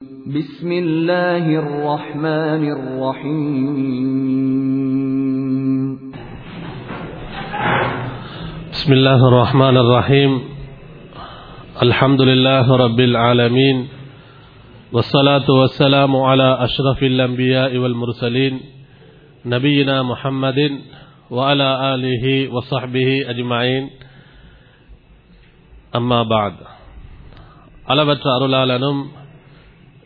بسم الله الرحمن الرحيم بسم الله الرحمن الرحيم الحمد لله رب العالمين والصلاة والسلام على أشرف الأنبياء والمرسلين نبينا محمد وعلى آله وصحبه أجمعين أما بعد அளவற்ற அருளாளனும்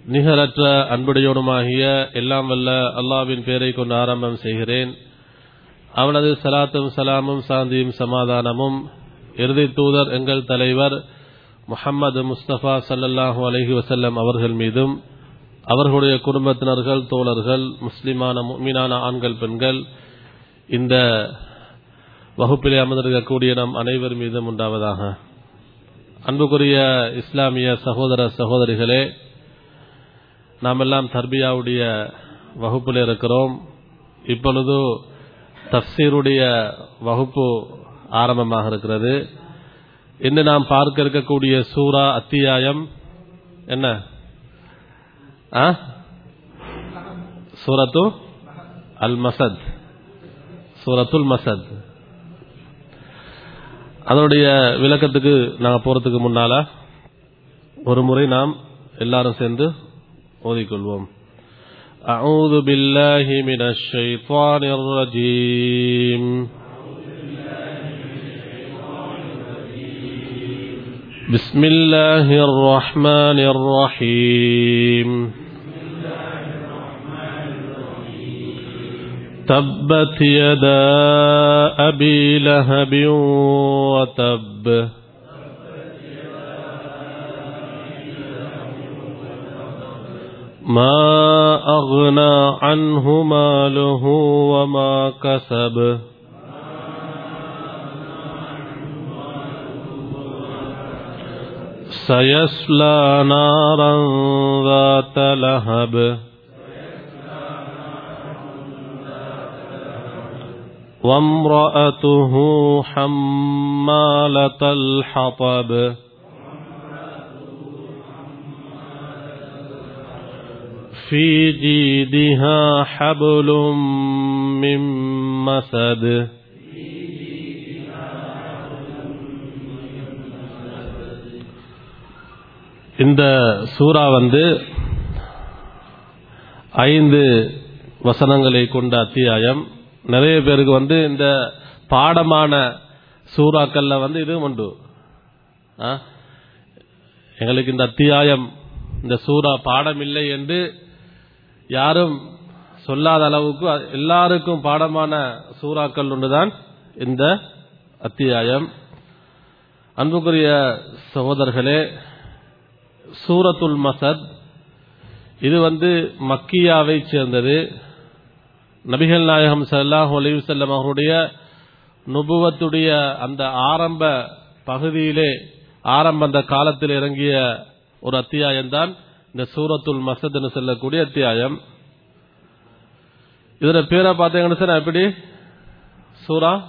நிகரற்ற அன்புடையோடுமாகிய எல்லாம் வல்ல அல்லாவின் பேரை கொண்டு ஆரம்பம் செய்கிறேன். அவனது சலாத்தும் சலாமும் சாந்தியும் சமாதானமும் இறுதி தூதர் எங்கள் தலைவர் முஹம்மது முஸ்தபா சல்லல்லாஹு அலஹி வசல்லம் அவர்கள் மீதும் அவர்களுடைய குடும்பத்தினர்கள் தோழர்கள் முஸ்லிமான மீனான ஆண்கள் பெண்கள் இந்த வகுப்பிலே அமர்ந்திருக்கக்கூடிய நம் அனைவர் மீதும் உண்டாவதாக. அன்புக்குரிய இஸ்லாமிய சகோதர சகோதரிகளே நாமெல்லாம் தர்பியாவுடைய வகுப்பில் இருக்கிறோம். இப்பொழுது தப்சீருடைய வகுப்பு ஆரம்பமாக இருக்கிறது. இன்று நாம் பார்க்க இருக்கக்கூடிய சூரா அத்தியாயம் என்ன? ஆ? சூரத்து அல் மசத் சூரத்துல் மசத். அதனுடைய விளக்கத்துக்கு நாங்கள் போறதுக்கு முன்னால ஒரு முறை நாம் எல்லாரும் சேர்ந்து ودي قلبهم أعوذ بالله من الشيطان الرجيم بسم الله الرحمن الرحيم تبت يدا أبي لهب وتب ما أغنى عنه ماله وما كسب. سيصلى نارا ذات لهب. وامرأته حمالة الحطب. في جيدها حبل من مسد இந்த சூறா வந்து ஐந்து வசனங்களை கொண்ட அத்தியாயம் நிறைய பேருக்கு வந்து இந்த பாடமான சூறாக்கள்ல வந்து இது உண்டு எங்களுக்கு இந்த அத்தியாயம் இந்த சூறா பாடம் இல்லை என்று யாரும் சொல்லாத அளவுக்கு எல்லாருக்கும் பாடமான சூறாக்கள் ஒன்றுதான் இந்த அத்தியாயம். அன்புக்குரிய சகோதரர்களே சூரத்துல் மசத் இது வந்து மக்கியாவை சேர்ந்தது. நபிகள் நாயகம் சல்லாஹ் அலிவசல்லம் அவருடைய நுபுவத்துடைய அந்த ஆரம்ப பகுதியிலே ஆரம்ப அந்த காலத்தில் இறங்கிய ஒரு அத்தியாயம்தான் இந்த சூரத்துல் மசத் சொல்லக்கூடிய அத்தியாயம். இதுல பேரை பார்த்தீங்கன்னு சார் எப்படி? சூரா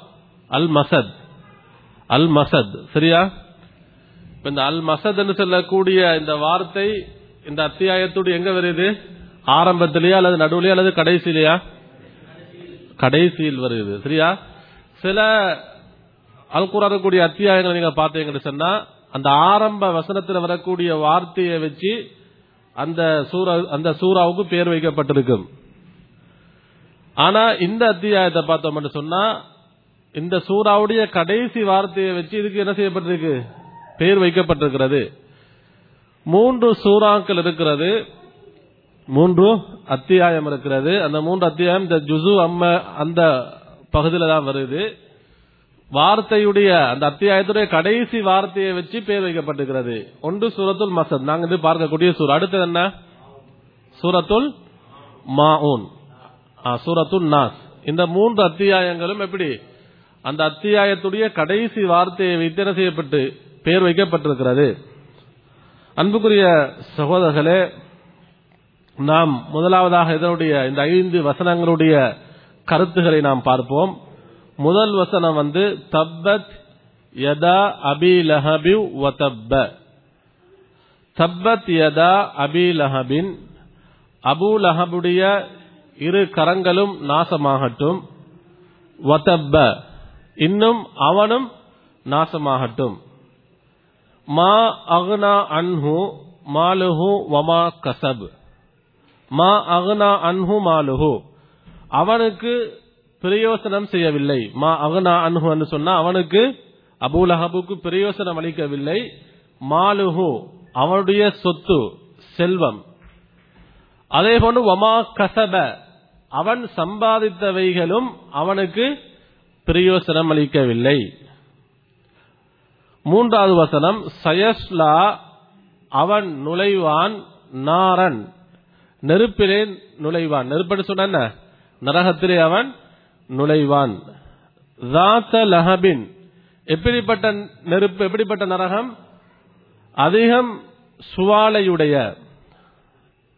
அல் மசத். அல் மசத். சரியா? இந்த அல் மசத் என்று சொல்லக்கூடிய இந்த வார்த்தை இந்த அத்தியாயத்தோடு எங்க வருது? ஆரம்பத்திலேயா அல்லது நடுவுலையா அல்லது கடைசியிலையா? கடைசியில் வருது. சரியா? சில அல்குறாரக்கூடிய அத்தியாயங்களை நீங்க பார்த்தீங்கன்னு சொன்னா அந்த ஆரம்ப வசனத்தில் வரக்கூடிய வார்த்தையை வச்சு அந்த சூரா அந்த சூறாவுக்கு பேர் வைக்கப்பட்டிருக்கும். ஆனா இந்த அத்தியாயத்தை பார்த்தோம்னு சொன்னா இந்த சூறாவுடைய கடைசி வார்த்தையை வச்சு இதுக்கு என்ன செய்யப்பட்டிருக்கு? பெயர் வைக்கப்பட்டிருக்கிறது. மூன்று சூறாக்கள் இருக்கிறது. மூன்று அத்தியாயம் இருக்கிறது. அந்த மூன்று அத்தியாயம் இந்த ஜுசு அம்ம அந்த பகுதியில் தான் வருது. வார்த்தையுடைய அந்த அத்தியாயத்துடைய கடைசி வார்த்தையை வச்சு பேர் வைக்கப்பட்டிருக்கிறது. ஒன்று சூரத்துல் மசத். நாங்க இது பார்க்கக்கூடிய சூர் அடுத்தது என்ன? சூரத்துல் மாவுன் சூரத்துல் நாஸ். இந்த மூன்று அத்தியாயங்களும் எப்படி? அந்த அத்தியாயத்துடைய கடைசி வார்த்தையை வைத்து செய்யப்பட்டு பேர் வைக்கப்பட்டிருக்கிறது. அன்புக்குரிய சகோதரர்களே நாம் முதலாவதாக இதனுடைய இந்த ஐந்து வசனங்களுடைய கருத்துக்களை நாம் பார்ப்போம். முதல் வசனம் வந்து தப்பத் யதா அபி லஹபி வதப்ப. தப்பத் யதா அபி லஹபின் லஹபுடைய இரு கரங்களும் நாசமாகட்டும். வதப்ப இன்னும் அவனும் நாசமாகட்டும். மா அகுனா அன்ஹு மாலுஹு வமா கசப். மா அகுனா அன்ஹு மாலுஹு. அவனுக்கு பிரயோசனம் செய்யவில்லை. மா அகுனா அன்ஹு என்று சொன்னா அவனுக்கு அபூலஹபுக்கு பிரயோசனம் அளிக்கவில்லை. மாலுஹு அவனுடைய சொத்து செல்வம். அதே போன்று வமா கசப அவன் சம்பாதித்தவைகளும் அவனுக்கு பிரயோசனம் அளிக்கவில்லை. மூன்றாவது வசனம் சயஸ்லா அவன் நுழைவான் நாரன். நெருப்பிலே நுழைவான். நெருப்புன்னு சொன்ன நரகத்திலே அவன் நுழைவான். தாத்த லஹபின். எப்படிப்பட்ட நெருப்பு எப்படிப்பட்ட நரகம்? அதிகம் சுவாலையுடைய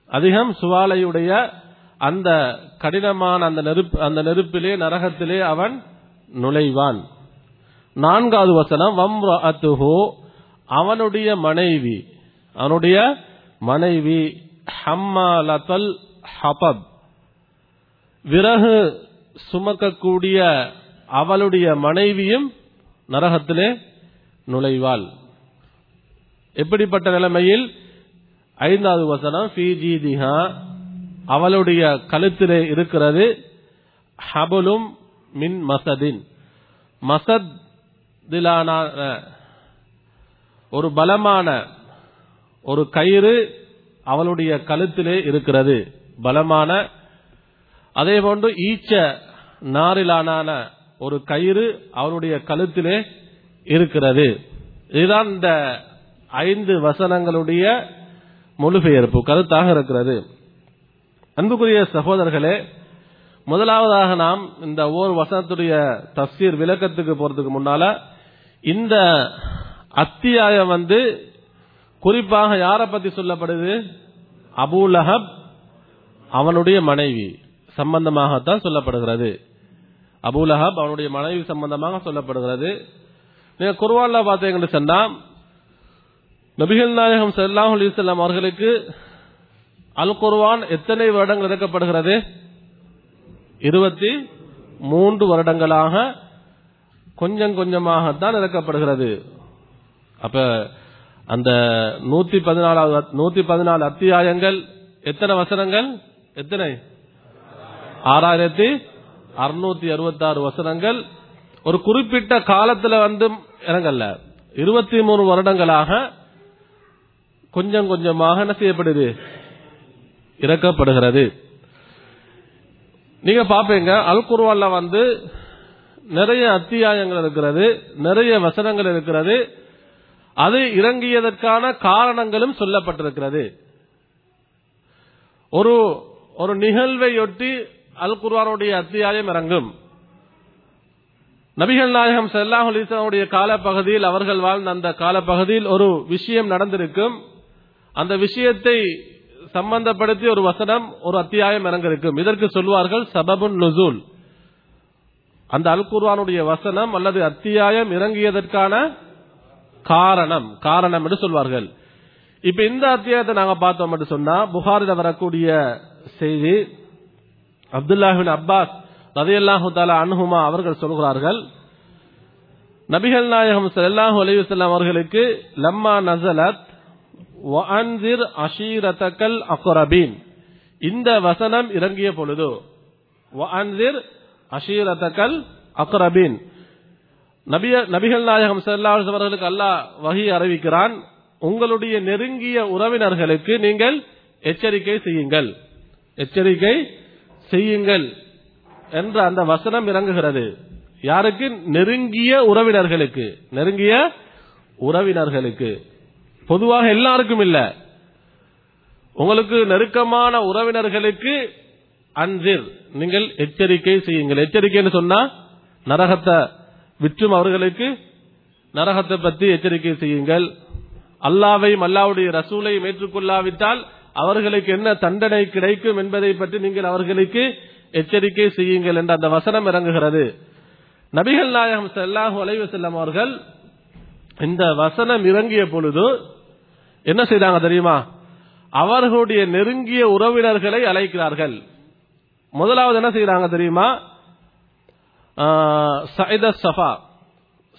அதிகம் சுவாலையுடைய அந்த கடினமான அந்த நெருப்பு அந்த நெருப்பிலே நரகத்திலே அவன் நுழைவான். நான்காவது வசனம் வம்ரஅத்துஹு அவனுடைய மனைவி அவனுடைய மனைவி ஹம்மாலத்தல் ஹபப். விறகு சுமக்கக்கூடிய அவளுடைய மனைவியும் நரகத்திலே நுழைவாள். எப்படிப்பட்ட நிலைமையில்? ஐந்தாவது வசனம் ஃபீஜீதிஹா அவளுடைய கழுத்திலே இருக்கிறது ஹபுலும் மின் மசதின். மசதிலான ஒரு பலமான ஒரு கயிறு அவளுடைய கழுத்திலே இருக்கிறது. பலமான அதே போன்று ஈச்ச நாரிலான ஒரு கயிறு அவனுடைய கழுத்திலே இருக்கிறது. இதுதான் இந்த ஐந்து வசனங்களுடைய மொழிபெயர்ப்பு கருத்தாக இருக்கிறது. அன்புக்குரிய சகோதரர்களே முதலாவதாக நாம் இந்த ஓர் வசனத்துடைய தப்சீர் விளக்கத்துக்கு போறதுக்கு முன்னால இந்த அத்தியாயம் வந்து குறிப்பாக யாரை பத்தி சொல்லப்படுது? அபூலஹப் அவனுடைய மனைவி. சம்பந்தமாகத்தான் சொல்லப்படுகிறது. அபூலஹப் அவனுடைய மனைவி சம்பந்தமாக சொல்லப்படுகிறது. நீங்க குர்வான்ல பார்த்தீங்கன்னு சொன்னா நபிகள் நாயகம் சல்லாஹ் அலிசல்லாம் அவர்களுக்கு அல் குர்வான் எத்தனை வருடங்கள் இறக்கப்படுகிறது இருபத்தி மூன்று வருடங்களாக கொஞ்சம் கொஞ்சமாகத்தான் இறக்கப்படுகிறது அப்ப அந்த நூத்தி பதினாலாவது நூத்தி பதினாலு அத்தியாயங்கள் எத்தனை வசனங்கள்? எத்தனை? ஆறாயிரத்தி அறுநூத்தி அறுபத்தி ஆறு வசனங்கள். ஒரு குறிப்பிட்ட காலத்துல வந்து இறங்கல்ல இருபத்தி மூணு வருடங்களாக கொஞ்சம் கொஞ்சமாக என்ன செய்யப்படுது? இறக்கப்படுகிறது. நீங்க பாப்பீங்க அல் குர்வான்ல வந்து நிறைய அத்தியாயங்கள் இருக்கிறது நிறைய வசனங்கள் இருக்கிறது. அது இறங்கியதற்கான காரணங்களும் சொல்லப்பட்டிருக்கிறது. ஒரு ஒரு நிகழ்வையொட்டி அல் குர்வானுடைய அத்தியாயம் இறங்கும். நபிகள் நாயகம் சல்லாஹ் காலப்பகுதியில் அவர்கள் வாழ்ந்த அந்த காலப்பகுதியில் ஒரு விஷயம் நடந்திருக்கும். அந்த விஷயத்தை சம்பந்தப்படுத்தி ஒரு வசனம் ஒரு அத்தியாயம் இறங்கிருக்கும் இதற்கு சொல்வார்கள் சபபுன் நுசூல். அந்த அல் குர்வானுடைய வசனம் அல்லது அத்தியாயம் இறங்கியதற்கான காரணம் காரணம் என்று சொல்வார்கள். இப்ப இந்த அத்தியாயத்தை நாங்க பார்த்தோம் என்று சொன்னா புகாரில் வரக்கூடிய செய்தி அப்துல்லாஹின் அப்பாஸ் ரதையல்லாஹு தாலா அன்ஹுமா அவர்கள் சொல்கிறார்கள் நபிகள் நாயகம் செல்லாஹு அலைஹி அவர்களுக்கு லம்மா நசலத் வஅன்சிர் அஷீரதக்கல் அக்ரபீன். இந்த வசனம் இறங்கிய பொழுது வஅன்சிர் அஷீரதக்கல் அக்ரபீன். நபிய நபிகள் நாயகம் செல்லாஹ் அவர்களுக்கு அல்லாஹ் வகி அறிவிக்கிறான் உங்களுடைய நெருங்கிய உறவினர்களுக்கு நீங்கள் எச்சரிக்கை செய்யுங்கள். எச்சரிக்கை செய்யுங்கள் என்ற அந்த வசனம் இறங்குகிறது. யாருக்கு? நெருங்கிய உறவினர்களுக்கு. நெருங்கிய உறவினர்களுக்கு. பொதுவாக எல்லாருக்கும் இல்ல. உங்களுக்கு நெருக்கமான உறவினர்களுக்கு அஞ்சிர் நீங்கள் எச்சரிக்கை செய்யுங்கள். எச்சரிக்கைன்னு சொன்னா நரகத்தை விற்றும் அவர்களுக்கு நரகத்தை பற்றி எச்சரிக்கை செய்யுங்கள். அல்லாவையும் அல்லாவுடைய ரசூலையும் ஏற்றுக்கொள்ளாவிட்டால் அவர்களுக்கு என்ன தண்டனை கிடைக்கும் என்பதை பற்றி நீங்கள் அவர்களுக்கு எச்சரிக்கை செய்யுங்கள் என்ற அந்த வசனம் இறங்குகிறது. நபிகள் நாயகம் செல்லாஹு அலைவு செல்லம் அவர்கள் இந்த வசனம் இறங்கிய பொழுது என்ன செய்தாங்க தெரியுமா? அவர்களுடைய நெருங்கிய உறவினர்களை அழைக்கிறார்கள். முதலாவது என்ன செய்யறாங்க தெரியுமா? சைத சஃபா.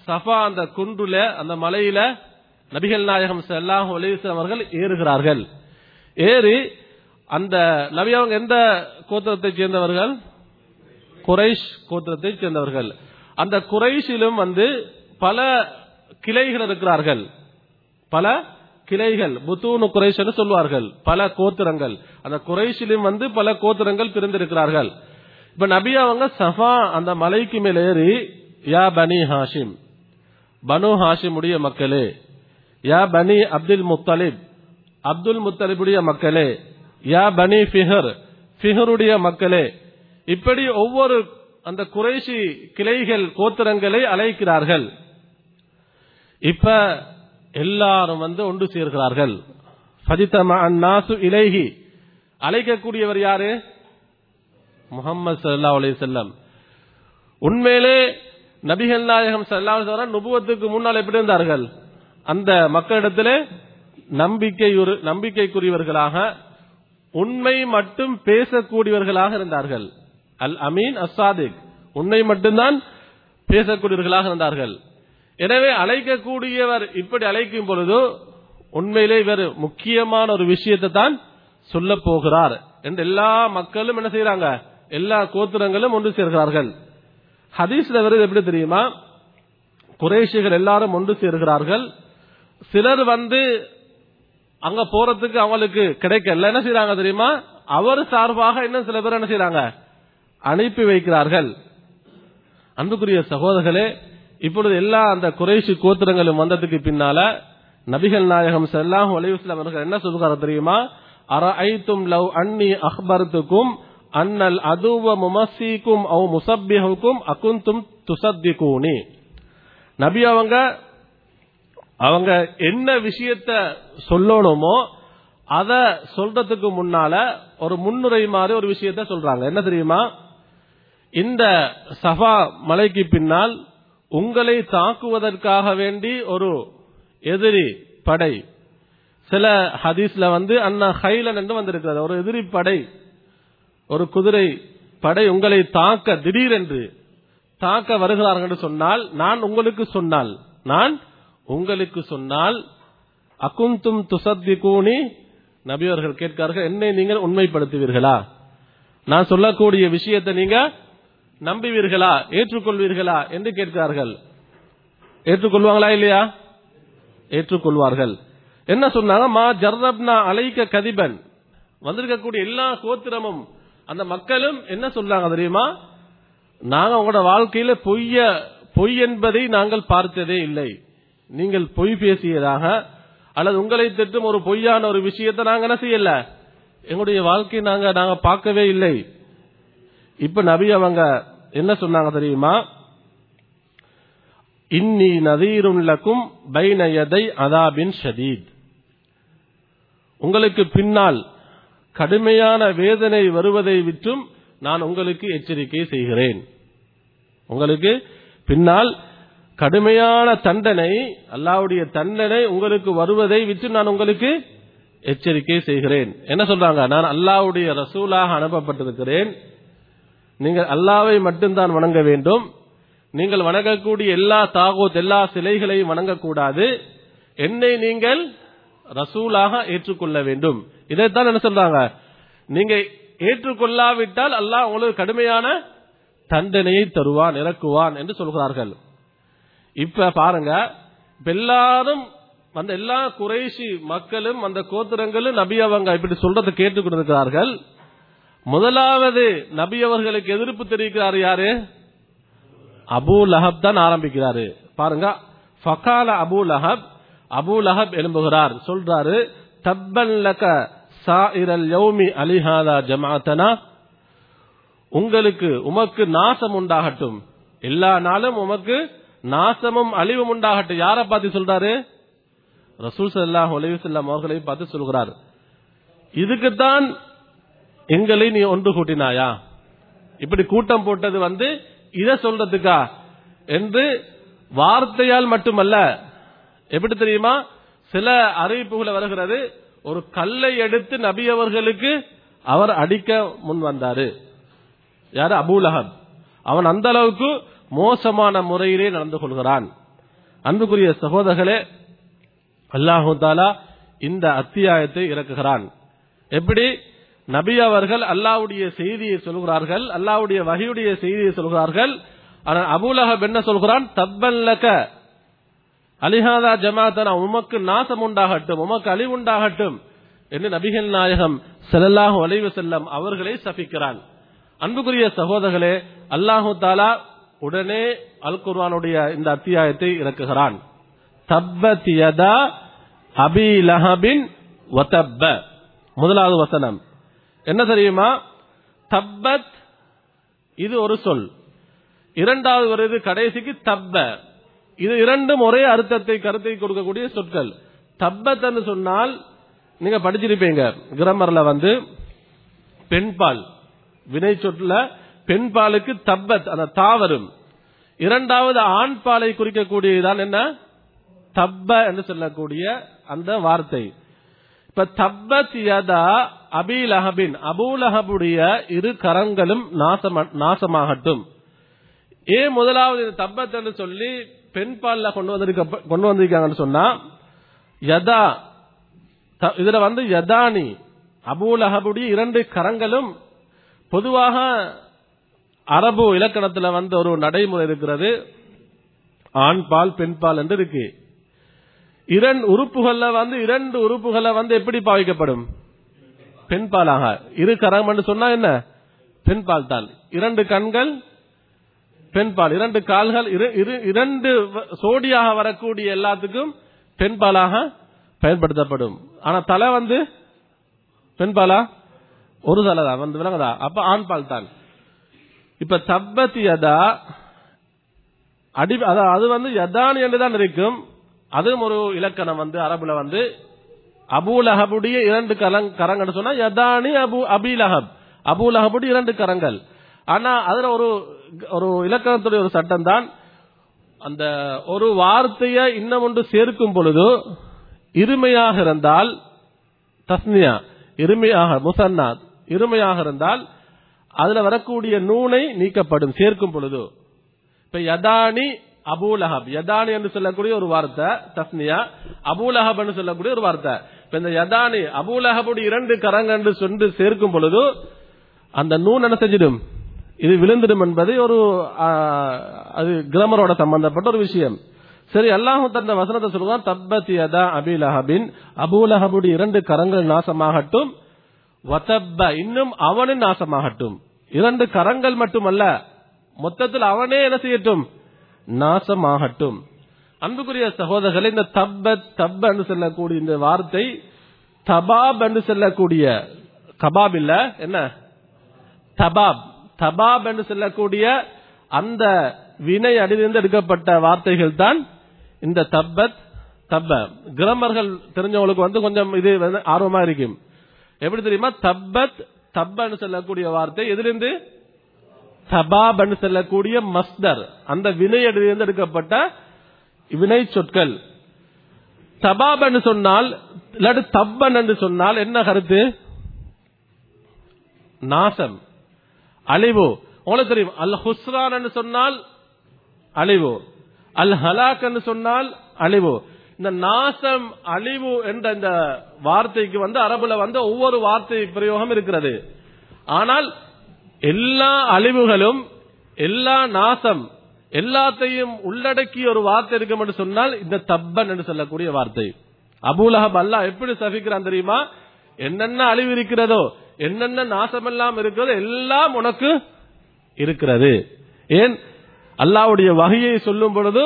சஃபா அந்த குன்றுல அந்த மலையில நபிகள் நாயகம் செல்லாஹு அலைவு வஸல்லம் அவர்கள் ஏறுகிறார்கள். ஏறி அந்த நபி அவங்க எந்த கோத்திரத்தை சேர்ந்தவர்கள்? குறைஷ் கோத்திரத்தை சேர்ந்தவர்கள். அந்த குறைஷிலும் வந்து பல கிளைகள் இருக்கிறார்கள். பல கிளைகள். புத்தூனு குறைஷ் என்று சொல்வார்கள். பல கோத்திரங்கள். அந்த குறைஷிலும் வந்து பல கோத்திரங்கள் பிரிந்திருக்கிறார்கள். இப்ப நபி அவங்க சஃபா அந்த மலைக்கு மேல் ஏறி யா பனி ஹாஷிம். பனு ஹாஷிமுடைய மக்களே யா பனி அப்துல் முத்தலிப். அப்துல் முத்தலிபுடைய மக்களே யா பனி ஃபிஹர் ஃபிஹருடைய மக்களே இப்படி ஒவ்வொரு அந்த குறைஷி கிளைகள் கோத்திரங்களை அழைக்கிறார்கள். இப்ப எல்லாரும் வந்து ஒன்று சேர்கிறார்கள். ஃபதித்தம அந்நாசு அழைக்கக்கூடியவர் யாரு? முகமது சல்லா அலி செல்லம் உண்மையிலே நபிகள் நாயகம் சல்லா நுபுவத்துக்கு முன்னால் எப்படி இருந்தார்கள்? அந்த மக்களிடத்திலே நம்பிக்கையுறு நம்பிக்கைக்குரியவர்களாக உண்மை மட்டும் பேசக்கூடியவர்களாக இருந்தார்கள். அல் அமீன் அசாதிக் உண்மை மட்டும்தான் பேசக்கூடியவர்களாக இருந்தார்கள். எனவே அழைக்கக்கூடியவர் இப்படி அழைக்கும் பொழுது உண்மையிலே இவர் முக்கியமான ஒரு விஷயத்தை தான் சொல்ல போகிறார். என்று எல்லா மக்களும் என்ன செய்யறாங்க எல்லா கோத்திரங்களும் ஒன்று சேர்கிறார்கள். ஹதீஸ்ல வருது எப்படி தெரியுமா? குறைஷிகள் எல்லாரும் ஒன்று சேர்கிறார்கள். சிலர் வந்து அங்க போறதுக்கு அவங்களுக்கு கிடைக்கல. என்ன செய்யறாங்க தெரியுமா? அவர் சார்பாக இன்னும் சில பேர் என்ன செய்யறாங்க அனுப்பி வைக்கிறார்கள். அன்புக்குரிய சகோதரர்களே இப்பொழுது எல்லா அந்த குறைஷி கோத்திரங்களும் வந்ததுக்கு பின்னால நபிகள் நாயகம் செல்லாம் அலைஹி அவர்கள் என்ன சொல்லுகிறார் தெரியுமா? அரஐத்தும் லவ் அன்னி அக்பர்த்துக்கும் அன்னல் அதுவ முமஸ்ஸிக்கும் அவ் முசப்பிஹுக்கும் அகுந்தும் துசத்திகூனி. நபி அவங்க அவங்க என்ன விஷயத்த சொல்லணுமோ அத சொல்றதுக்கு முன்னால ஒரு முன்னுரை மாதிரி ஒரு விஷயத்த சொல்றாங்க. என்ன தெரியுமா? இந்த சஃபா மலைக்கு பின்னால் உங்களை தாக்குவதற்காக வேண்டி ஒரு எதிரி படை. சில ஹதீஸ்ல வந்து அண்ணா ஹைலன் என்று வந்திருக்கிறது. ஒரு எதிரி படை ஒரு குதிரை படை உங்களை தாக்க திடீரென்று தாக்க வருகிறார்கள் என்று சொன்னால் நான் உங்களுக்கு சொன்னால் நான் உங்களுக்கு சொன்னால் அகுந்தும் துசத்தி கூனி நபியவர்கள் கேட்கிறார்கள் என்னை நீங்கள் உண்மைப்படுத்துவீர்களா? நான் சொல்லக்கூடிய விஷயத்தை நீங்க நம்புவீர்களா? ஏற்றுக்கொள்வீர்களா? என்று கேட்கிறார்கள். ஏற்றுக்கொள்வாங்களா இல்லையா? ஏற்றுக்கொள்வார்கள். என்ன சொன்னாங்க? மா ஜர்ரப்னா அலைக்க கதிபன். வந்திருக்கக்கூடிய எல்லா கோத்திரமும் அந்த மக்களும் என்ன சொல்றாங்க தெரியுமா? நாங்க உங்களோட வாழ்க்கையில பொய்ய பொய் என்பதை நாங்கள் பார்த்ததே இல்லை. நீங்கள் பொய் பேசியதாக அல்லது உங்களை திட்டும் ஒரு பொய்யான ஒரு விஷயத்தை நாங்க என்ன செய்யல? எங்களுடைய வாழ்க்கை நாங்க நாங்க பார்க்கவே இல்லை. இப்ப நபி அவங்க என்ன சொன்னாங்க தெரியுமா? இன்னி நதீரும் லக்கும் பைனயதை அதாபின் ஷதீத். உங்களுக்கு பின்னால் கடுமையான வேதனை வருவதை விட்டும் நான் உங்களுக்கு எச்சரிக்கை செய்கிறேன். உங்களுக்கு பின்னால் கடுமையான தண்டனை அல்லாவுடைய தண்டனை உங்களுக்கு வருவதை விற்று நான் உங்களுக்கு எச்சரிக்கை செய்கிறேன். என்ன சொல்றாங்க? நான் அல்லாவுடைய ரசூலாக அனுப்பப்பட்டிருக்கிறேன். நீங்கள் அல்லாவை மட்டும்தான் வணங்க வேண்டும். நீங்கள் வணங்கக்கூடிய எல்லா தாகோத் எல்லா சிலைகளையும் வணங்கக்கூடாது. என்னை நீங்கள் ரசூலாக ஏற்றுக்கொள்ள வேண்டும். இதைத்தான் என்ன சொல்றாங்க? நீங்க ஏற்றுக்கொள்ளாவிட்டால் அல்லாஹ் உங்களுக்கு கடுமையான தண்டனையை தருவான் இறக்குவான் என்று சொல்கிறார்கள். இப்ப பாருங்க எல்லாரும் அந்த எல்லா குறைசி மக்களும் அந்த கோத்திரங்களும் நபி அவங்க இப்படி சொல்றதை கேட்டுக்கொண்டிருக்கிறார்கள் முதலாவது நபி அவர்களுக்கு எதிர்ப்பு தெரிவிக்கிறார் யாரு? அபு லஹப் தான் ஆரம்பிக்கிறாரு. பாருங்க ஃபகால அபு லஹப் அபு லஹப் எழும்புகிறார். சொல்றாரு தப்பன் லக சாயிரல் யௌமி அலிஹாதா ஜமாத்தனா உங்களுக்கு உமக்கு நாசம் உண்டாகட்டும். எல்லா நாளும் உமக்கு நாசமும் அழிவும் உண்டாகட்டும். யாரை பார்த்து சொல்றாரு? ரசூல் சல்லாஹ் அலையுசல்லாம் அவர்களை பார்த்து சொல்கிறார். இதுக்குத்தான் எங்களை நீ ஒன்று கூட்டினாயா? இப்படி கூட்டம் போட்டது வந்து இதை சொல்றதுக்கா? என்று வார்த்தையால் மட்டுமல்ல எப்படி தெரியுமா? சில அறிவிப்புகளை வருகிறது. ஒரு கல்லை எடுத்து நபி அவர்களுக்கு அவர் அடிக்க முன் வந்தாரு. யாரு? அபூலஹப் அவன் அந்த அளவுக்கு மோசமான முறையிலே நடந்து கொள்கிறான். அன்புக்குரிய சகோதரர்களே அல்லாஹு தாலா இந்த அத்தியாயத்தை இறக்குகிறான். எப்படி? நபி அவர்கள் அல்லாவுடைய செய்தியை சொல்கிறார்கள் அல்லாவுடைய வகையுடைய செய்தியை சொல்கிறார்கள். ஆனால் அபூலஹப் என்ன சொல்கிறான்? தப்பல்லக அலிஹாதா ஜமாத்தனா உமக்கு நாசம் உண்டாகட்டும் உமக்கு அழிவு உண்டாகட்டும் என்று நபிகள் நாயகம் ஸல்லல்லாஹு அலைவு செல்லம் அவர்களை சபிக்கிறான். அன்புக்குரிய சகோதரர்களே அல்லாஹு தாலா உடனே அல் குர்வானுடைய இந்த அத்தியாயத்தை இறக்குகிறான். தப்பத்தியதா அபி லஹபின் வதப்ப. முதலாவது வசனம். என்ன தெரியுமா? தப்பத் இது ஒரு சொல். இரண்டாவது வருது கடைசிக்கு தப்ப. இது இரண்டும் ஒரே அர்த்தத்தை கருத்தை கொடுக்கக்கூடிய சொற்கள். தப்பத் என்று சொன்னால் நீங்க படிச்சிருப்பீங்க. கிராமர்ல வந்து பெண்பால் வினை சொற்ல பெண்பாலுக்கு தப்பத் அந்த தாவரும். இரண்டாவது ஆண் பாலை குறிக்கக்கூடியதான் என்ன? தப்ப என்று சொல்லக்கூடிய அந்த வார்த்தை. இப்ப தப்பத் யதா அபிலஹபின் அபூலஹபுடைய இரு கரங்களும் நாசமாகட்டும். ஏன் முதலாவது தப்பத் என்று சொல்லி பெண் பால்ல கொண்டு வந்திருக்க கொண்டு வந்திருக்காங்கன்னு சொன்னா யதா த- இதுல வந்து யதானி அபூலஹபுடைய இரண்டு கரங்களும் பொதுவாக அரபு இலக்கணத்துல வந்து ஒரு நடைமுறை இருக்கிறது. ஆண் பால் பெண் பால் என்று இருக்கு. இரண்டு உறுப்புகள்ல வந்து இரண்டு உறுப்புகளை வந்து எப்படி பாவிக்கப்படும்? பெண் பாலாக. இரு கரம் சொன்னா என்ன? பெண் பால் தான். இரண்டு கண்கள் பெண் பால். இரண்டு கால்கள் இரு- இரு- இரண்டு சோடியாக வரக்கூடிய எல்லாத்துக்கும் பெண் பாலாக பயன்படுத்தப்படும். ஆனா தலை வந்து பெண் பாலா? ஒரு தலை தான். வந்து விளங்குதா? அப்ப ஆண் பால் தான். இப்ப தப்பத் யதா அடி அதான் அது வந்து யதானி என்று தான் இருக்கும். அதுவும் ஒரு இலக்கணம் வந்து அரபுல வந்து அபூலஹபுடைய இரண்டு கரங் கரங்கன்னு சொன்னா யதானி அபு அபிலஹப் அபூலஹபுடைய இரண்டு கரங்கள். ஆனா அதுல ஒரு ஒரு இலக்கணத்துடைய ஒரு சட்டம் தான் அந்த ஒரு வார்த்தையை இன்னும் ஒன்று சேர்க்கும் பொழுது இருமையாக இருந்தால் தஸ்னியா இருமையாக முசன்னா இருமையாக இருந்தால் அதுல வரக்கூடிய நூனை நீக்கப்படும் சேர்க்கும் பொழுது. இப்ப யதானி அபூலஹப் யதானி என்று சொல்லக்கூடிய ஒரு வார்த்தை தஸ்னியா. அபூலஹப் என்று சொல்லக்கூடிய ஒரு வார்த்தை. இப்ப இந்த யதானி அபூலஹபுடைய இரண்டு கரங்கன்று சொன்று சேர்க்கும் பொழுது அந்த நூன் என்ன செஞ்சிடும்? இது விழுந்துடும் என்பது ஒரு அது கிராமரோட சம்பந்தப்பட்ட ஒரு விஷயம். சரி அல்லாஹு தந்த வசனத்தை சொல்லுவான் தப்பத் யதா அபிலஹபின் அபூலஹபுடைய இரண்டு கரங்கள் நாசமாகட்டும். வதப்ப இன்னும் அவனின் நாசமாகட்டும். இரண்டு கரங்கள் மட்டுமல்ல மொத்தத்தில் அவனே என்ன செய்யட்டும்? நாசமாகட்டும். அன்புக்குரிய சகோதரர்களை இந்த தப்பத் தப்ப என்று சொல்லக்கூடிய இந்த வார்த்தை தபாப் என்று சொல்லக்கூடிய கபாப் இல்ல என்ன? தபாப். தபாப் என்று சொல்லக்கூடிய அந்த வினை அடிலிருந்து எடுக்கப்பட்ட வார்த்தைகள் தான் இந்த தப்பத் தப்ப. கிராமர்கள் தெரிஞ்சவங்களுக்கு வந்து கொஞ்சம் இது வந்து ஆர்வமா இருக்கும். எப்படி தெரியுமா? தப்பத் தப்பன்னு சொல்லக்கூடிய வார்த்தை எதிலிருந்து? தபாபன்னு சொல்லக்கூடிய மஸ்தர். அந்த வினையிலிருந்து எடுக்கப்பட்ட வினை சொற்கள். தபாபன்னு சொன்னால் இல்லாட்டி தப்பன் என்று சொன்னால் என்ன கருத்து? நாசம். அழிவு. உங்களுக்கு தெரியும். அல் ஹுஸ்ரான் சொன்னால் அழிவு. அல் ஹலாக் என்று சொன்னால் அழிவு. இந்த நாசம் அழிவு என்ற இந்த வார்த்தைக்கு வந்து அரபுல வந்து ஒவ்வொரு வார்த்தை பிரயோகம் இருக்கிறது. ஆனால் எல்லா அழிவுகளும் எல்லா நாசம் எல்லாத்தையும் உள்ளடக்கிய ஒரு வார்த்தை இருக்கும் என்று சொன்னால் இந்த தப்பன் என்று சொல்லக்கூடிய வார்த்தை. அபுலஹப் அல்லாஹ் எப்படி சபிக்கிறான் தெரியுமா? என்னென்ன அழிவு இருக்கிறதோ என்னென்ன நாசமெல்லாம் இருக்கிறதோ எல்லாம் உனக்கு இருக்கிறது. ஏன்? அல்லாஹ்வுடைய வகையை சொல்லும் பொழுது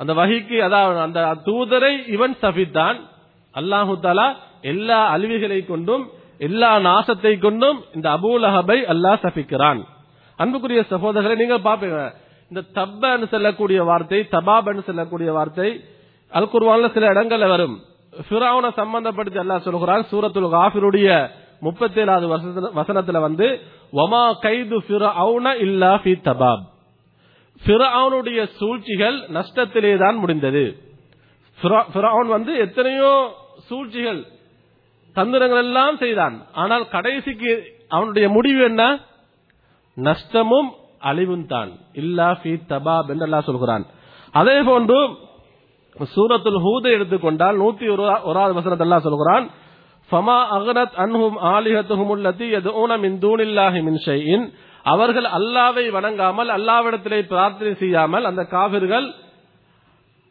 அந்த வகைக்கு அதாவது அந்த தூதரை இவன் சபித்தான். அல்லாஹு தாலா எல்லா அழிவுகளை கொண்டும் எல்லா நாசத்தை கொண்டும் இந்த அபூலஹபை அல்லாஹ் சபிக்கிறான். அன்புக்குரிய சகோதரர்களை நீங்கள் பார்ப்பீங்க. இந்த தப்பன்னு சொல்லக்கூடிய வார்த்தை தபாப்னு சொல்லக்கூடிய வார்த்தை அல் குர்வான்ல சில இடங்கள்ல வரும். ஃபிரௌனை சம்பந்தப்படுத்தி அல்லாஹ் சொல்கிறான் சூரத்துல் காஃபிருடைய முப்பத்தேழாவது ஏழாவது வசனத்துல வந்து வமா கைது ஃபிரௌன இல்லா ஃபி தபாப். ஃபிரௌனுடைய சூழ்ச்சிகள் நஷ்டத்திலே தான் முடிந்தது. ஃபிரா- வந்து எத்தனையோ சூழ்ச்சிகள் தந்திரங்கள் எல்லாம் செய்தான். ஆனால் கடைசிக்கு அவனுடைய முடிவு என்ன? நஷ்டமும் அழிவும் தான். இல்லா ஃபி தபாப் என்று சொல்கிறான். அதே போன்று சூரத்துல் ஹூதை எடுத்துக்கொண்டால் நூத்தி ஒரு வசனத்தெல்லாம் வசனத்தை சொல்கிறான் ஃபமா அகனத் அன்ஹும் ஆலிஹத்துஹும் உள்ளதி யதுஊன மின் தூனில்லாஹி மின் ஷைஇன் அவர்கள் அல்லாவை வணங்காமல் அல்லாவிடத்திலே பிரார்த்தனை செய்யாமல் அந்த காவிர்கள்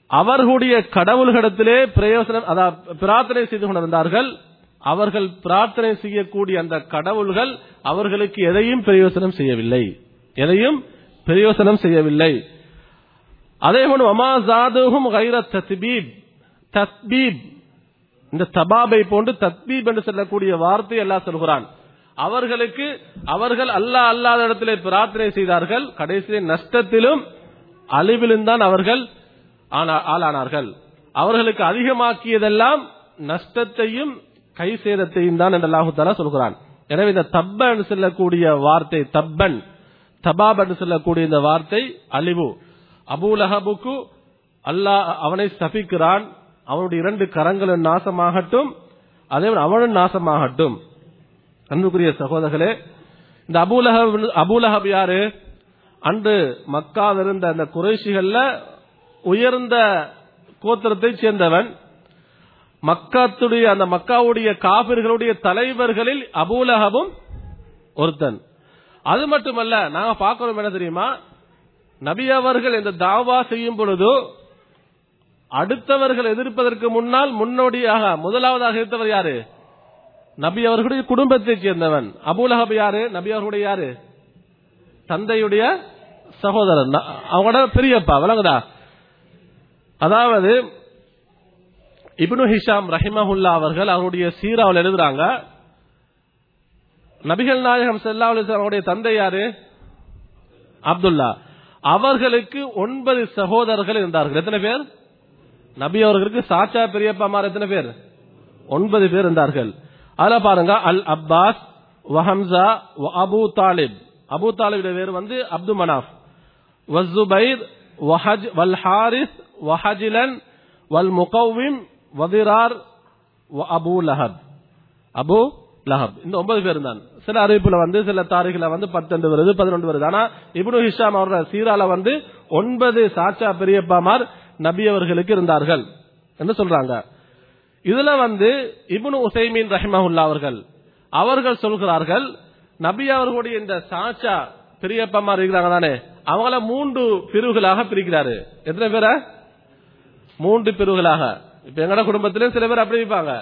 அவர்களுடைய கடவுள்களிடத்திலே பிரயோசனம் அதாவது பிரார்த்தனை செய்து கொண்டிருந்தார்கள். அவர்கள் பிரார்த்தனை செய்யக்கூடிய அந்த கடவுள்கள் அவர்களுக்கு எதையும் பிரயோசனம் செய்யவில்லை. எதையும் பிரயோசனம் செய்யவில்லை. அதே போன்று ஒமா கைர தத்பீப். தத்பீப். இந்த தபாபை போன்று தத்பீப் என்று சொல்லக்கூடிய வார்த்தை எல்லாம் சொல்கிறான். அவர்களுக்கு அவர்கள் அல்லாஹ் அல்லாத இடத்திலே பிரார்த்தனை செய்தார்கள் கடைசியிலே நஷ்டத்திலும் அழிவிலும் தான் அவர்கள் ஆளானார்கள். அவர்களுக்கு அதிகமாக்கியதெல்லாம் நஷ்டத்தையும் கை சேதத்தையும் தான் என்று அல்லாஹு சொல்கிறான். எனவே இந்த தப்ப என்று சொல்லக்கூடிய வார்த்தை தப்பன் தபாப் என்று சொல்லக்கூடிய இந்த வார்த்தை அழிவு. அபூலஹபுக்கு அல்லாஹ் அவனை சபிக்கிறான். அவனுடைய இரண்டு கரங்களும் நாசமாகட்டும் அதே அவனும் நாசமாகட்டும். அன்புக்குரிய சகோதரர்களே இந்த அபூலஹப் அபூலஹப் யாரு? அன்று மக்காவில் இருந்த அந்த குறைசிகள்ல உயர்ந்த கோத்திரத்தை சேர்ந்தவன். மக்காத்துடைய அந்த மக்காவுடைய காபிர்களுடைய தலைவர்களில் அபூலகமும் ஒருத்தன். அது மட்டுமல்ல நாங்க பார்க்கிறோம் என்ன தெரியுமா? நபி அவர்கள் இந்த தாவா செய்யும் பொழுது அடுத்தவர்கள் எதிர்ப்பதற்கு முன்னால் முன்னோடியாக முதலாவதாக இருந்தவர் யாரு? நபி அவர்களுடைய குடும்பத்தைச் சேர்ந்தவன். அபுலஹப் யாரு? நபி அவர்களுடைய யாரு? தந்தையுடைய சகோதரன். அவங்களோட பெரியப்பா. விளங்குதா? அதாவது இப்னு ஹிஷாம் ரஹிமஹுல்லா அவர்கள் அவருடைய சீராவில் எழுதுறாங்க நபிகள் நாயகம் செல்லா அவருடைய தந்தை யாரு? அப்துல்லா. அவர்களுக்கு ஒன்பது சகோதரர்கள் இருந்தார்கள். எத்தனை பேர்? நபி அவர்களுக்கு சாச்சா பெரியப்பா பெரியப்பாமார் எத்தனை பேர்? ஒன்பது பேர் இருந்தார்கள். அதில் பாருங்க அல் அப்பாஸ் வஹம்சா வ அபு தாலிப். அபு தாலிபுடைய பேர் வந்து அப்து மனாஃப். வசுபைர் வஹஜ் வல் ஹாரிஸ் வஹஜிலன் வல் முகவிம் வதிரார் வ அபு லஹப். அபு லஹப். இந்த ஒன்பது பேர் தான். சில அறிவிப்புல வந்து சில தாரிகளை வந்து பத்தெண்டு வருது பதினொன்று வருது. ஆனா இப்னு ஹிஷாம் அவரோட சீரால வந்து ஒன்பது சாச்சா பெரியப்பாமார் நபி அவர்களுக்கு இருந்தார்கள். என்று சொல்றாங்க? இதுல வந்து இபுனு உசைமீன் ரஹிமஹுல்லா அவர்கள் அவர்கள் சொல்கிறார்கள் நபி அவர்களுடைய இந்த சாச்சா பெரியப்பமார் இருக்கிறாங்க தானே அவங்கள மூன்று பிரிவுகளாக பிரிக்கிறாரு. எத்தனை பேரை? மூன்று பிரிவுகளாக. இப்ப எங்கட குடும்பத்திலும் சில பேர் அப்படி இருப்பாங்க.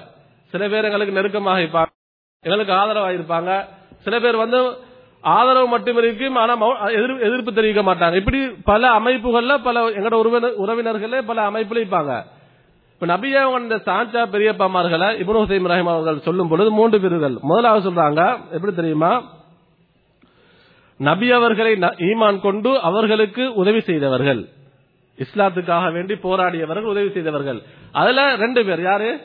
சில பேர் எங்களுக்கு நெருக்கமாக இருப்பாங்க எங்களுக்கு ஆதரவாக இருப்பாங்க சில பேர் வந்து ஆதரவு மட்டும் இருக்கும் ஆனா மௌ- எதிர்- எதிர்ப்பு தெரிவிக்க மாட்டாங்க. இப்படி பல அமைப்புகள்ல பல எங்கட உறவினர் உறவினர்களே பல அமைப்புல இருப்பாங்க. இப்ப நபியா இந்த சாஞ்சா பெரியப்பாமார்களை இப்னு ஹுசைம் ரஹிம் அவர்கள் சொல்லும் பொழுது மூன்று பிரிவுகள் முதலாவது சொல்றாங்க எப்படி தெரியுமா? நபி அவர்களை ந- ஈமான் கொண்டு அவர்களுக்கு உதவி செய்தவர்கள். இஸ்லாத்துக்காக வேண்டி போராடியவர்கள் உதவி செய்தவர்கள். அதுல ரெண்டு பேர் யாரு?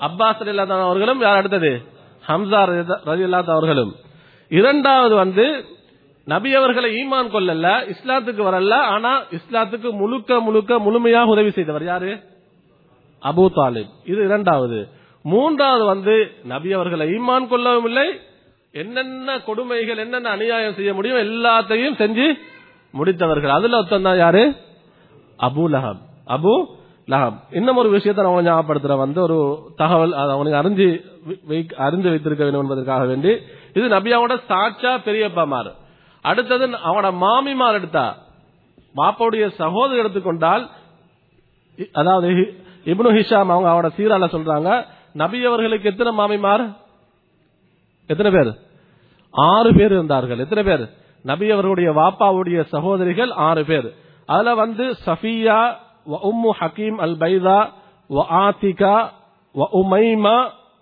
அப்பாஸ் ரலியல்லாஹு அவர்களும் யார் அடுத்தது? ஹம்சா ரலியல்லாஹு அவர்களும். இரண்டாவது வந்து நபி அவர்களை ஈமான் கொள்ளல இஸ்லாத்துக்கு வரல ஆனா இஸ்லாத்துக்கு முழுக்க முழுக்க முழுமையாக உதவி செய்தவர் யாரு? அபு தாலிப். இது இரண்டாவது. மூன்றாவது வந்து நபி அவர்களை ஈமான் கொள்ளவும் இல்லை. என்னென்ன கொடுமைகள் என்னென்ன அநியாயம் செய்ய முடியும் எல்லாத்தையும் செஞ்சு முடித்தவர்கள். அதுல ஒருத்தன் தான் யாரு? அபு லஹப். அபு லஹப். இன்னும் ஒரு விஷயத்தை நான் ஞாபகப்படுத்துற வந்து ஒரு தகவல் அதை அவனுக்கு அறிஞ்சு வை- அறிந்து வைத்திருக்க வேண்டும் என்பதற்காக வேண்டி இது நபியாவோட சாட்சா பெரியப்பாமார். அடுத்தது அவனோட மாமிமார் எடுத்தா. பாப்பாவுடைய சகோதரர் எடுத்துக்கொண்டால் அதாவது இப்னு ஹிஷாம் அவங்க அவனோட சீரால சொல்றாங்க நபி அவர்களுக்கு எத்தனை மாமிமார்? எத்தனை பேர்? ஆறு பேர் இருந்தார்கள். எத்தனை பேர்? நபி அவர்களுடைய வாப்பாவுடைய சகோதரிகள் ஆறு பேர். அதுல வந்து சஃபியா வ உம்மு ஹக்கீம் அல் பைதா வ ஆத்திகா வ உமைமா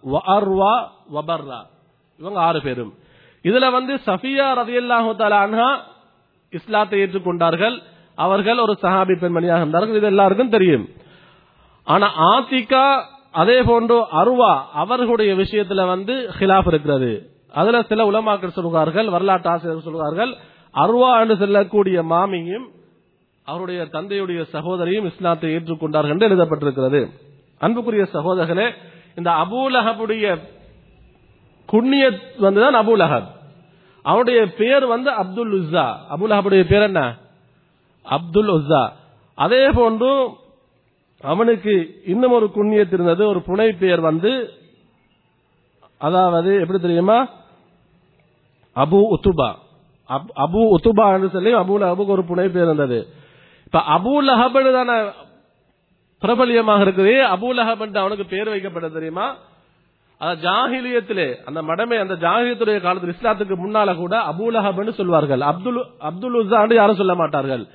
வ அர்வா வ பர்ரா. இவங்க ஆறு பேரும். இதுல வந்து சஃபியா ரதியல்லாஹு தஆலா அன்ஹா இஸ்லாத்தை ஏற்றுக்கொண்டார்கள். அவர்கள் ஒரு சஹாபி பெண்மணியாக இருந்தார்கள். இது எல்லாருக்கும் தெரியும். ஆனா ஆத்திகா அதே போன்று அருவா அவர்களுடைய விஷயத்துல வந்து ஹிலாப் இருக்கிறது. அதுல சில உலமாக்கள் சொல்கிறார்கள் வரலாற்று ஆசிரியர்கள் சொல்கிறார்கள் அருவா என்று செல்லக்கூடிய மாமியும் அவருடைய தந்தையுடைய சகோதரியும் இஸ்லாத்தை ஏற்றுக்கொண்டார்கள் என்று எழுதப்பட்டிருக்கிறது. அன்புக்குரிய சகோதரர்களே இந்த அபூலஹபுடைய குண்ணிய வந்துதான் அபூலஹப். அவனுடைய பேர் வந்து அப்துல் உஸ்ஸா. அபுலஹபுடைய பேர் என்ன? அப்துல் உஸ்ஸா. அதே போன்று அவனுக்கு இன்னும் ஒரு குண்ணியத் இருந்தது ஒரு புனை பெயர் வந்து அதாவது எப்படி தெரியுமா? அபு உத்துபா. அப்- அபு உத்துபா என்று சொல்லி அபு லஹபுக்கு ஒரு புனை பெயர் இருந்தது. இப்ப அபு லஹபன்னு தானே பிரபலியமாக இருக்குது. அபு லஹப் என்று அவனுக்கு பேர் வைக்கப்பட்டது தெரியுமா? அதான் ஜாகிலியத்திலே அந்த மடமை அந்த ஜாகிலியத்துடைய காலத்தில் இஸ்லாத்துக்கு முன்னால கூட அபு லஹப்னு சொல்வார்கள். அப்துல் அப்துல் உஸ்ஸான்னு யாரும் சொல்ல மாட்டார்கள்.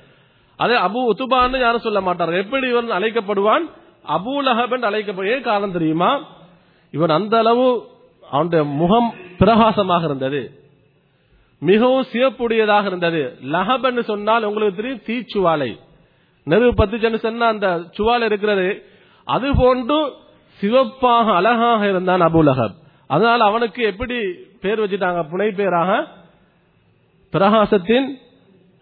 அதே அபு உத்துபான்னு யாரும் சொல்ல மாட்டார்கள். எப்படி இவன் அழைக்கப்படுவான்? அபு லஹப் என்று அழைக்கப்படும் காரணம் தெரியுமா? இவன் அந்த அளவு அவனுடைய முகம் பிரகாசமாக இருந்தது. மிகவும் சிவப்புடையதாக இருந்தது. லஹப் என்று சொன்னால் உங்களுக்கு தெரியும் தீச்சுவாலை. நெருப்பு பத்துச்சுன்னு சொன்னா அந்த சுவாலை இருக்கிறது. அது போன்று சிவப்பாக அழகாக இருந்தான் அபு லஹப். அதனால் அவனுக்கு எப்படி பேர் வச்சுட்டாங்க? புனை பேராக பிரகாசத்தின்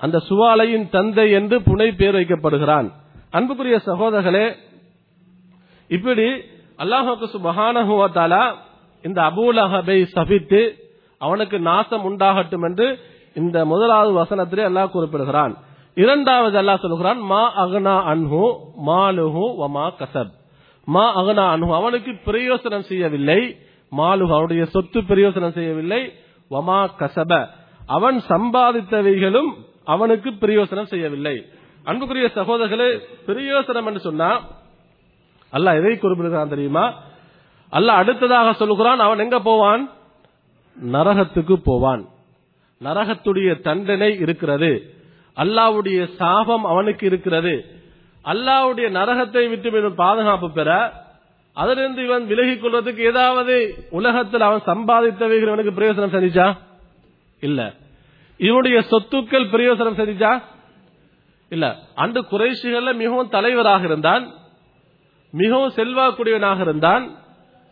அந்த சுவாலையின் தந்தை என்று புனை பேர் வைக்கப்படுகிறான். அன்புக்குரிய சகோதரர்களே இப்படி அல்லாஹுக்கு சுபஹானஹு வ தஆலா இந்த அபூலஹபை சபித்து அவனுக்கு நாசம் உண்டாகட்டும் என்று இந்த முதலாவது வசனத்திலே அல்லாஹ் குறிப்பிடுகிறான். இரண்டாவது அல்லாஹ் சொல்கிறான் மா அகனா அன்ஹு மாலுஹு வமா கசப். மா அகனா அன்ஹு அவனுக்கு பிரயோசனம் செய்யவில்லை. மாலுஹு அவனுடைய சொத்து பிரயோசனம் செய்யவில்லை. வமா கசப அவன் சம்பாதித்தவைகளும் அவனுக்கு பிரயோசனம் செய்யவில்லை. அன்புக்குரிய சகோதரர்களே பிரயோசனம் என்று சொன்னா அல்லாஹ் எதை குறிப்பிடுகிறான் தெரியுமா? அல்லாஹ் அடுத்ததாக சொல்லுகிறான் அவன் எங்க போவான்? நரகத்துக்கு போவான். நரகத்துடைய தண்டனை இருக்கிறது. அல்லாவுடைய சாபம் அவனுக்கு இருக்கிறது. அல்லாவுடைய நரகத்தை விட்டு இவன் பாதுகாப்பு பெற அதிலிருந்து இவன் விலகிக் கொள்வதற்கு ஏதாவது உலகத்தில் அவன் சம்பாதித்தவைகள் இவனுக்கு பிரயோசனம் செஞ்சா இல்ல. இவனுடைய சொத்துக்கள் பிரயோசனம் செஞ்சா இல்ல. அன்று குறைஷிகள்ல மிகவும் தலைவராக இருந்தான். மிகவும் செல்வாக்குடையவனாக இருந்தான்.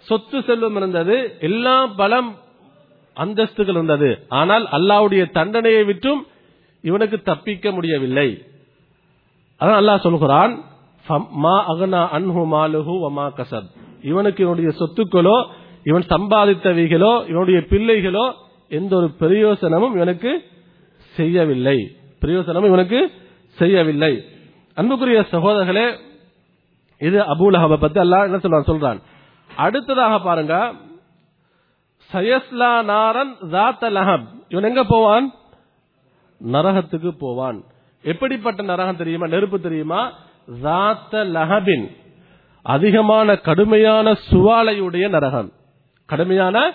சொத்து செல்வம் இருந்தது. எல்லா பலம் அந்தஸ்துகள் இருந்தது. ஆனால் அல்லாவுடைய தண்டனையை விட்டும் இவனுக்கு தப்பிக்க முடியவில்லை. அதான் அல்லாஹ் சொல்கிறான் மா அன்ஹு மாலுஹு வமா இவனுக்கு இவனுடைய சொத்துக்களோ இவன் சம்பாதித்தவைகளோ இவனுடைய பிள்ளைகளோ எந்த ஒரு பிரயோசனமும் இவனுக்கு செய்யவில்லை. பிரயோசனம் இவனுக்கு செய்யவில்லை. அன்புக்குரிய சகோதரர்களே இது அபூலஹப பத்தி அல்லாஹ் என்ன சொல்றான்? சொல்றான் அடுத்ததாக பாருங்க சயஸ்லா நாரன் ஜாத்த லஹப். இவன் எங்க போவான்? நரகத்துக்கு போவான். எப்படிப்பட்ட நரகம் தெரியுமா? நெருப்பு தெரியுமா? ஜாத்த லஹபின். அதிகமான கடுமையான சுவாலையுடைய நரகம். கடுமையான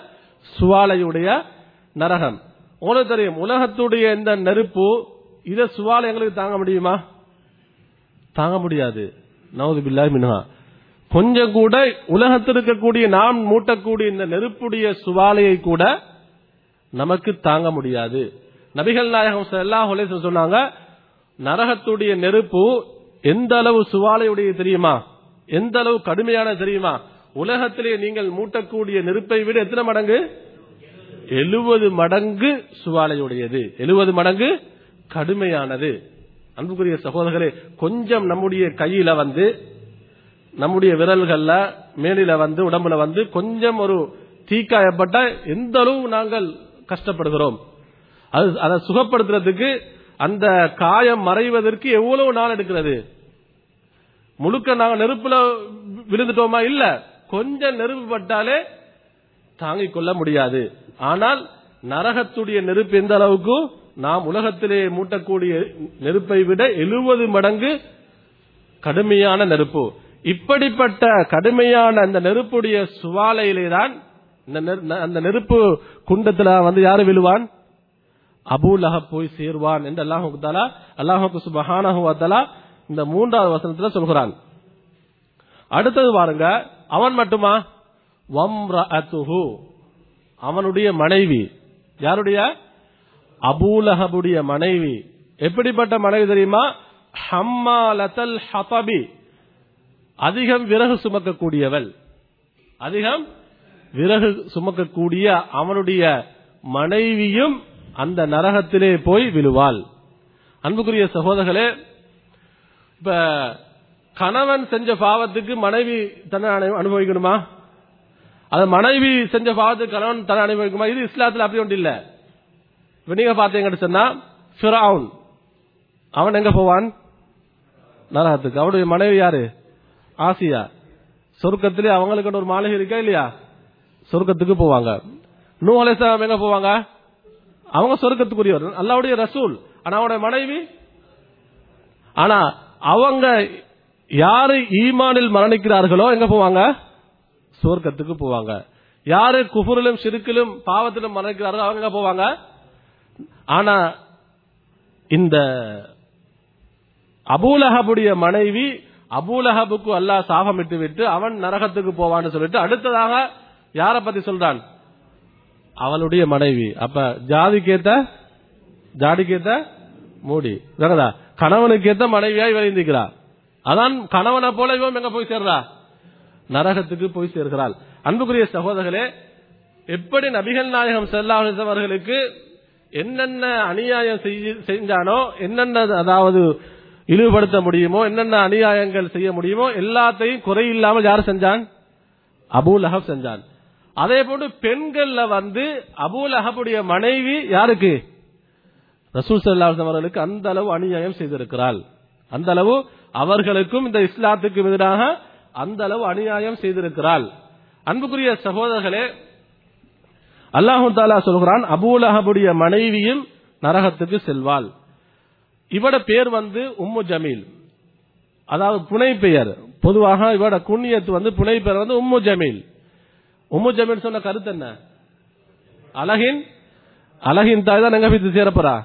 சுவாலையுடைய நரகம். உங்களுக்கு தெரியும் உலகத்துடைய இந்த நெருப்பு இத சுவாலை எங்களுக்கு தாங்க முடியுமா? தாங்க முடியாது. நவது பில்லாய் மின்ஹா. கொஞ்சம் கூட உலகத்தில் இருக்கக்கூடிய நாம் மூட்டக்கூடிய இந்த நெருப்புடைய சுவாலையை கூட நமக்கு தாங்க முடியாது. நபிகள் நாயகம் எல்லா சொன்னாங்க நரகத்துடைய நெருப்பு எந்த அளவு சுவாலையுடைய தெரியுமா? எந்த அளவு கடுமையான தெரியுமா? உலகத்திலே நீங்கள் மூட்டக்கூடிய நெருப்பை விட எத்தனை மடங்கு? எழுபது மடங்கு சுவாலையுடையது. எழுபது மடங்கு கடுமையானது. அன்புக்குரிய சகோதரர்களே கொஞ்சம் நம்முடைய கையில வந்து நம்முடைய விரல்கள்ல மேலில வந்து உடம்புல வந்து கொஞ்சம் ஒரு தீக்காயப்பட்ட எந்த அளவு நாங்கள் கஷ்டப்படுகிறோம். அது அதை சுகப்படுத்துறதுக்கு அந்த காயம் மறைவதற்கு எவ்வளவு நாள் எடுக்கிறது? முழுக்க நாங்க நெருப்புல விழுந்துட்டோமா? இல்ல. கொஞ்சம் நெருப்பு பட்டாலே தாங்கிக் கொள்ள முடியாது. ஆனால் நரகத்துடைய நெருப்பு எந்த அளவுக்கு? நாம் உலகத்திலே மூட்டக்கூடிய நெருப்பை விட எழுபது மடங்கு கடுமையான நெருப்பு. இப்படிப்பட்ட கடுமையான அந்த நெருப்புடைய சுவாலையிலே தான் இந்த அந்த நெருப்பு குண்டத்துல வந்து யாரு விழுவான்? அபூ போய் சேர்வான் என்று அல்லாஹு தாலா அல்லாஹுக்கு சுபஹானஹு வ இந்த மூன்றாவது வசனத்துல சொல்கிறான். அடுத்தது பாருங்க அவன் மட்டுமா? வம்ரஅத்துஹு. அவனுடைய மனைவி. யாருடைய? அபூலஹபுடைய மனைவி. எப்படிப்பட்ட மனைவி தெரியுமா? ஹம்மாலத்தல் ஹபபி அதிகம் விறகு சுமக்கக்கூடியவள். அதிகம் விறகு சுமக்கக்கூடிய அவனுடைய மனைவியும் அந்த நரகத்திலே போய் விழுவாள். அன்புக்குரிய சகோதரர்களே இப்ப கணவன் செஞ்ச பாவத்துக்கு மனைவி தன்னை அனு- அனுபவிக்கணுமா? அது மனைவி செஞ்ச பாவத்துக்கு கணவன் தன அனுபவிக்குமா இது இஸ்லாத்துல அப்படி ஒன்று இல்ல. இப்ப நீங்க பாத்தீங்கன்னு சொன்னா ஃபிரவுன் அவன் எங்க போவான்? நரகத்துக்கு. அவருடைய மனைவி யாரு? ஆசியா. சொர்க்கத்திலே அவங்களுக்கு ஒரு மாளிகை இருக்கா இல்லையா? சொர்க்கத்துக்கு போவாங்க. நூ அலைஹிஸ்ஸலாம் எங்க போவாங்க? அவங்க சொர்க்கத்துக்குரியவர். அல்லாவுடைய ரசூல். ஆனா அவனுடைய மனைவி? ஆனா அவங்க யாரு ஈமானில் மரணிக்கிறார்களோ எங்க போவாங்க? சுவர்க்கத்துக்கு போவாங்க. யாரு குஃபுரிலும் சிறுக்கிலும் பாவத்திலும் மறைக்கிறாரோ அவங்க போவாங்க? ஆனா இந்த அபூலஹபுடைய மனைவி அபூலஹபுக்கு அல்லாஹ் சாபமிட்டு விட்டு அவன் நரகத்துக்கு போவான்னு சொல்லிட்டு அடுத்ததாக யார பத்தி சொல்றான்? அவளுடைய மனைவி. அப்ப ஜாதிக்கேத்த ஜாதிக்கேத்த மூடி. கணவனுக்கு ஏத்த மனைவியா இவர் இருந்திக்கிறா அதான் கணவனை போல இவன் எங்க போய் சேர்றா? நரகத்துக்கு போய் சேர்கிறாள். அன்புக்குரிய சகோதரர்களே எப்படி நபிகள் நாயகம் செல்லாஹ் அவர்களுக்கு என்னென்ன அநியாயம் செஞ்சானோ என்னென்ன அதாவது இழிவுபடுத்த முடியுமோ என்னென்ன அநியாயங்கள் செய்ய முடியுமோ எல்லாத்தையும் குறையில்லாமல் யார் செஞ்சான்? அபுல் அஹப் செஞ்சான். அதே போன்று பெண்கள்ல வந்து அபுல் அஹபுடைய மனைவி யாருக்கு? ரசூல் ஸல்லல்லாஹு அவர்களுக்கு அந்த அளவு அநியாயம் செய்திருக்கிறாள். அந்த அளவு அவர்களுக்கும் இந்த இஸ்லாத்துக்கு எதிராக அந்த அளவு அநியாயம் செய்திருக்கிறாள். அன்புக்குரிய சகோதரர்களே அல்லாஹு தாலா சொல்கிறான் அபூலஹபுடைய மனைவியும் நரகத்துக்கு செல்வாள். இவட பேர் வந்து உம்மு ஜமீல். அதாவது புனை பெயர். பொதுவாக இவட குண்ணியத்து வந்து புனை பெயர் வந்து உம்மு ஜமீல். உம்மு ஜமீல் சொன்ன கருத்து என்ன? அழகின் அழகின் தாய் தான் எங்க வீட்டு சேரப்போறா?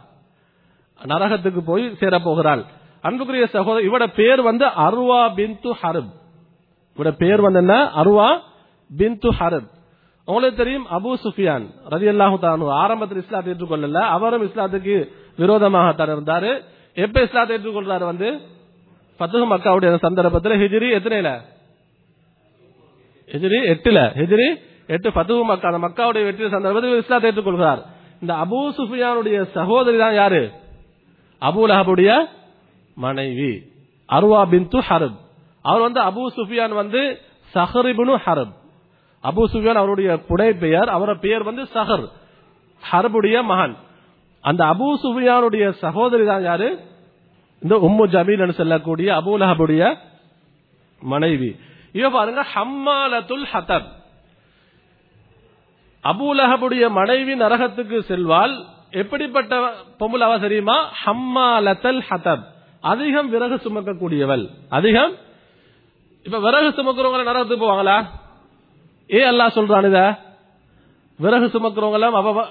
நரகத்துக்கு போய் சேரப்போகிறாள். அன்புக்குரிய சகோதரர் இவட பேர் வந்து அருவா பின்து ஹரப். இவட பேர் வந்து என்ன அருவா பின்து ஹரப் உங்களுக்கு தெரியும் அபு சுஃபியான் ரதி அல்லாஹு தானு ஆரம்பத்தில் இஸ்லாத்தை ஏற்றுக்கொள்ளல. அவரும் இஸ்லாத்துக்கு விரோதமாகத்தான் இருந்தாரு. எப்ப இஸ்லாத்தை ஏற்றுக்கொள்றாரு வந்து? பத்துகு மக்காவுடைய சந்தர்ப்பத்தில் ஹிஜ்ரி எத்தனையில? ஹிஜ்ரி எட்டுல. ஹிஜ்ரி எட்டு. பத்துகு மக்கா அந்த மக்காவுடைய வெற்றி சந்தர்ப்பத்தில் இஸ்லாத்தை ஏற்றுக்கொள்கிறார். இந்த அபு சுஃபியானுடைய சகோதரி தான் யாரு? அபு லஹபுடைய மனைவி. அருவா பின்து ஹரப் அவர் வந்து அபு சுஃபியான் வந்து சஹரிபுனு ஹரப். அபு சுஃபியான் அவருடைய புடை பெயர் அவரோட பெயர் வந்து சஹர். ஹரபுடைய மகன். அந்த அபு சுஃபியானுடைய சகோதரி தான் யாரு? இந்த உம்மு ஜமீல் என்று சொல்லக்கூடிய அபு லஹபுடைய மனைவி. இவ பாருங்க ஹம்மாலத்துல் ஹத்தப் அபு லஹபுடைய மனைவி நரகத்துக்கு செல்வாள். எப்படிப்பட்ட பொம்புலாவா தெரியுமா? ஹம்மாலத்தல் ஹத்தப் அதிகம் விறகு சுமக்கக்கூடியவள். அதிகம் இப்ப விறகு சுமக்கிறவங்க நரகத்துக்கு போவாங்களா? ஏ அல்லா சொல்றான் இத? விறகு சுமக்கிறவங்க அவ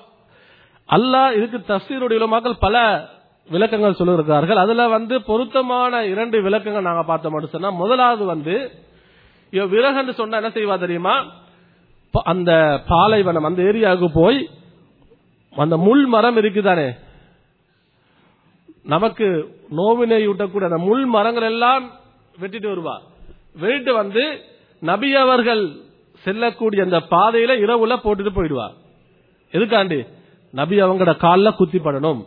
அல்லாஹ் இதுக்கு தஸ்தீருடைய மக்கள் பல விளக்கங்கள் சொல்லியிருக்கிறார்கள் அதுல வந்து பொருத்தமான இரண்டு விளக்கங்கள் நாங்க பார்த்தோம் மட்டும் சொன்னா முதலாவது வந்து இவ விறகுன்னு சொன்னா என்ன செய்வா தெரியுமா? ப- அந்த பாலைவனம் அந்த ஏரியாவுக்கு போய் அந்த முள் மரம் இருக்குதானே? நமக்கு நோவினை ஊட்டக்கூடிய அந்த முள் மரங்கள் எல்லாம் வெட்டிட்டு வருவா. வீட்டு வந்து நபி அவர்கள் செல்லக்கூடிய அந்த பாதையில இரவுல போட்டுட்டு போயிடுவார். எதுக்காண்டி? நபி அவங்களோட காலில் குத்திப்படணும்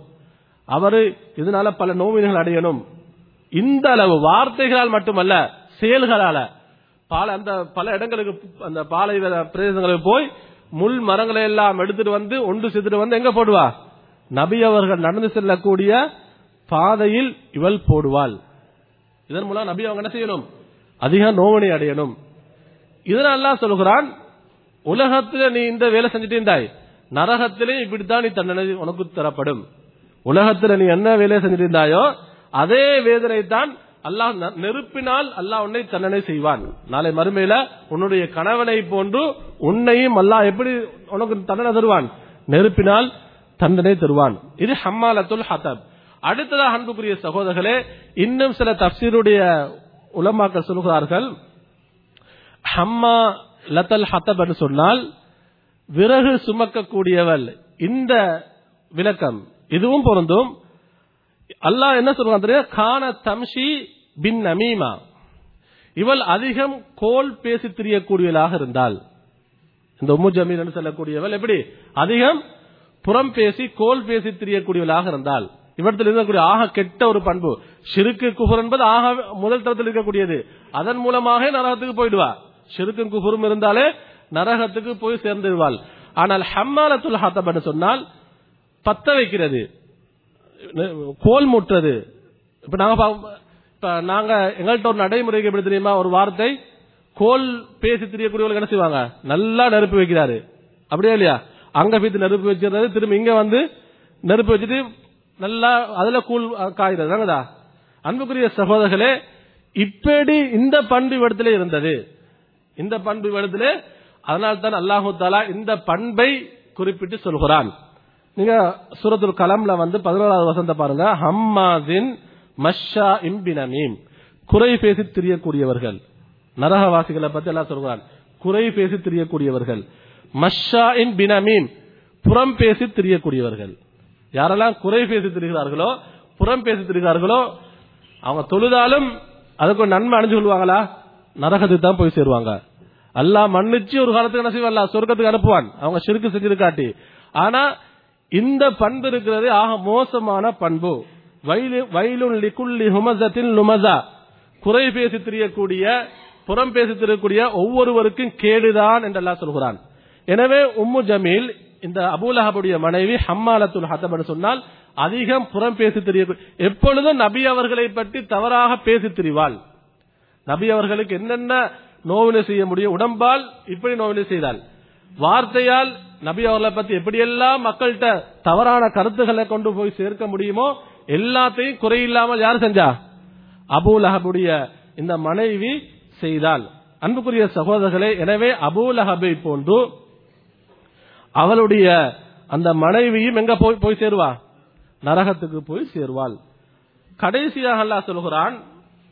அவரு இதனால பல நோவினைகள் அடையணும். இந்த அளவு வார்த்தைகளால் மட்டுமல்ல செயல்களால. பால அந்த பல இடங்களுக்கு அந்த பாலை பிரதேசங்களுக்கு போய் முள் மரங்களை எல்லாம் எடுத்துட்டு வந்து ஒன்று செத்துட்டு வந்து எங்க போடுவா? நபி அவர்கள் நடந்து செல்லக்கூடிய பாதையில் இவள் போடுவாள். இதன் மூலம் நபி அவங்க என்ன செய்யணும்? அதிக நோவனை அடையணும். இதனால சொல்கிறான் உலகத்தில் நீ இந்த வேலை செஞ்சுட்டு இருந்தாய். நரகத்திலே இப்படித்தான் நீ தண்டனை உனக்கு தரப்படும். உலகத்தில் நீ என்ன வேலையை செஞ்சுட்டு இருந்தாயோ அதே வேதனை தான் அல்லாஹ் ந- நெருப்பினால் அல்லாஹ் உன்னை தண்டனை செய்வான். நாளை மறுமையில உன்னுடைய கணவனை போன்று உன்னையும் அல்லாஹ் எப்படி உனக்கு தண்டனை தருவான்? நெருப்பினால் தண்டனை தருவான். இது ஹம்மாலத்துல் ஹதப். அடுத்ததாக அன்புக்குரிய சகோதரர்களே இன்னும் சில தப்சீருடைய உலமாக்கள் சொல்கிறார்கள் ஹம்மா லத்தல் ஹத்தப் என்று சொன்னால் விறகு சுமக்கக்கூடியவள். இந்த விளக்கம் இதுவும் பொருந்தும். அல்லாஹ் என்ன சொல்றான் தெரியுமா? கான தம்ஷி பின் நமீமா. இவள் அதிகம் கோல் பேசி திரியக்கூடியவளாக இருந்தாள். இந்த உம்மு ஜமீல் என்று சொல்லக்கூடியவள் எப்படி? அதிகம் புறம் பேசி கோல் பேசி திரியக்கூடியவளாக இருந்தாள். இவற்றில் இருக்கக்கூடிய ஆக கெட்ட ஒரு பண்பு. சிறுக்கு குஃபர் என்பது ஆக முதல் தரத்தில் இருக்கக்கூடியது. அதன் மூலமாக நரகத்துக்கு போயிடுவா. சிறுக்கும் குஃபரும் இருந்தாலே நரகத்துக்கு போய் சேர்ந்துடுவாள். ஆனால் ஹம்மாலத்துல் ஹத்தப் சொன்னால் பத்த வைக்கிறது. கோல் முட்டுறது. இப்ப நாங்க இப்ப நாங்க எங்கள்கிட்ட ஒரு நடைமுறைக்கு எப்படி தெரியுமா? ஒரு வார்த்தை கோல் பேசி தெரியக்கூடியவர்கள் என்ன செய்வாங்க? நல்லா நெருப்பு வைக்கிறாரு. அப்படியே இல்லையா? அங்க போய் நெருப்பு வச்சிருந்தது திரும்ப இங்க வந்து நெருப்பு வச்சுட்டு நல்லா அதுல கூழ் காய்கிறது தானதா அன்புக்குரிய சகோதரர்களே இப்படி இந்த பண்பு இடத்துல இருந்தது. இந்த பண்பு இடத்துல அதனால் தான் அல்லாஹு தாலா இந்த பண்பை குறிப்பிட்டு சொல்கிறான். நீங்க சூரத்துல் கலம்ல வந்து பதினோராவது வசந்த பாருங்க. ஹம்மாதின் மஷா இம்பினமீம் குறை பேசி திரியக்கூடியவர்கள். நரகவாசிகளை பத்தி எல்லாம் சொல்கிறான். குறை பேசி திரியக்கூடியவர்கள். மஷா இன் பினமீம். புறம் பேசி திரியக்கூடியவர்கள். யாரெல்லாம் குறை பேசி திரிகிறார்களோ புறம் பேசி திரிகிறார்களோ அவங்க தொழுதாலும் அதுக்கு ஒரு நன்மை அணிஞ்சு கொள்வாங்களா? நரகத்துக்கு தான் போய் சேருவாங்க. அல்லாஹ் மன்னிச்சு ஒரு காலத்துக்கு என்ன செய்வான்? சொர்க்கத்துக்கு அனுப்புவான். அவங்க சிறுக்கு செஞ்சிருக்காட்டி ஆனா இந்த பண்பு இருக்கிறது ஆக மோசமான பண்பு. வயலு வயலுன் லிகுல்லி ஹுமசத்தின் லுமசா குறை பேசி திரியக்கூடிய புறம் பேசி திரியக்கூடிய ஒவ்வொருவருக்கும் கேடுதான் என்று அல்லாஹ் சொல்கிறான். எனவே உம்மு ஜமீல் இந்த அபூலஹபுடைய மனைவி ஹம்மாலத்துல் ஹத்தப் சொன்னால் அதிகம் புறம் பேசி தெரிய எப்பொழுதும் நபி அவர்களை பற்றி தவறாக பேசி திரிவாள். நபி அவர்களுக்கு என்னென்ன நோவினை செய்ய முடியும்? உடம்பால் இப்படி நோவினை செய்தால் வார்த்தையால் நபி அவர்களை பத்தி எப்படியெல்லாம் மக்கள்கிட்ட தவறான கருத்துக்களை கொண்டு போய் சேர்க்க முடியுமோ எல்லாத்தையும் குறையில்லாமல் யார் செஞ்சா? அபூலஹபுடைய இந்த மனைவி செய்தால் அன்புக்குரிய சகோதரர்களே எனவே அபூலஹபை போன்று அவளுடைய அந்த மனைவியும் எங்க போய் போய் சேருவா? நரகத்துக்கு போய் சேருவாள். கடைசியாக அல்லா சொல்கிறான்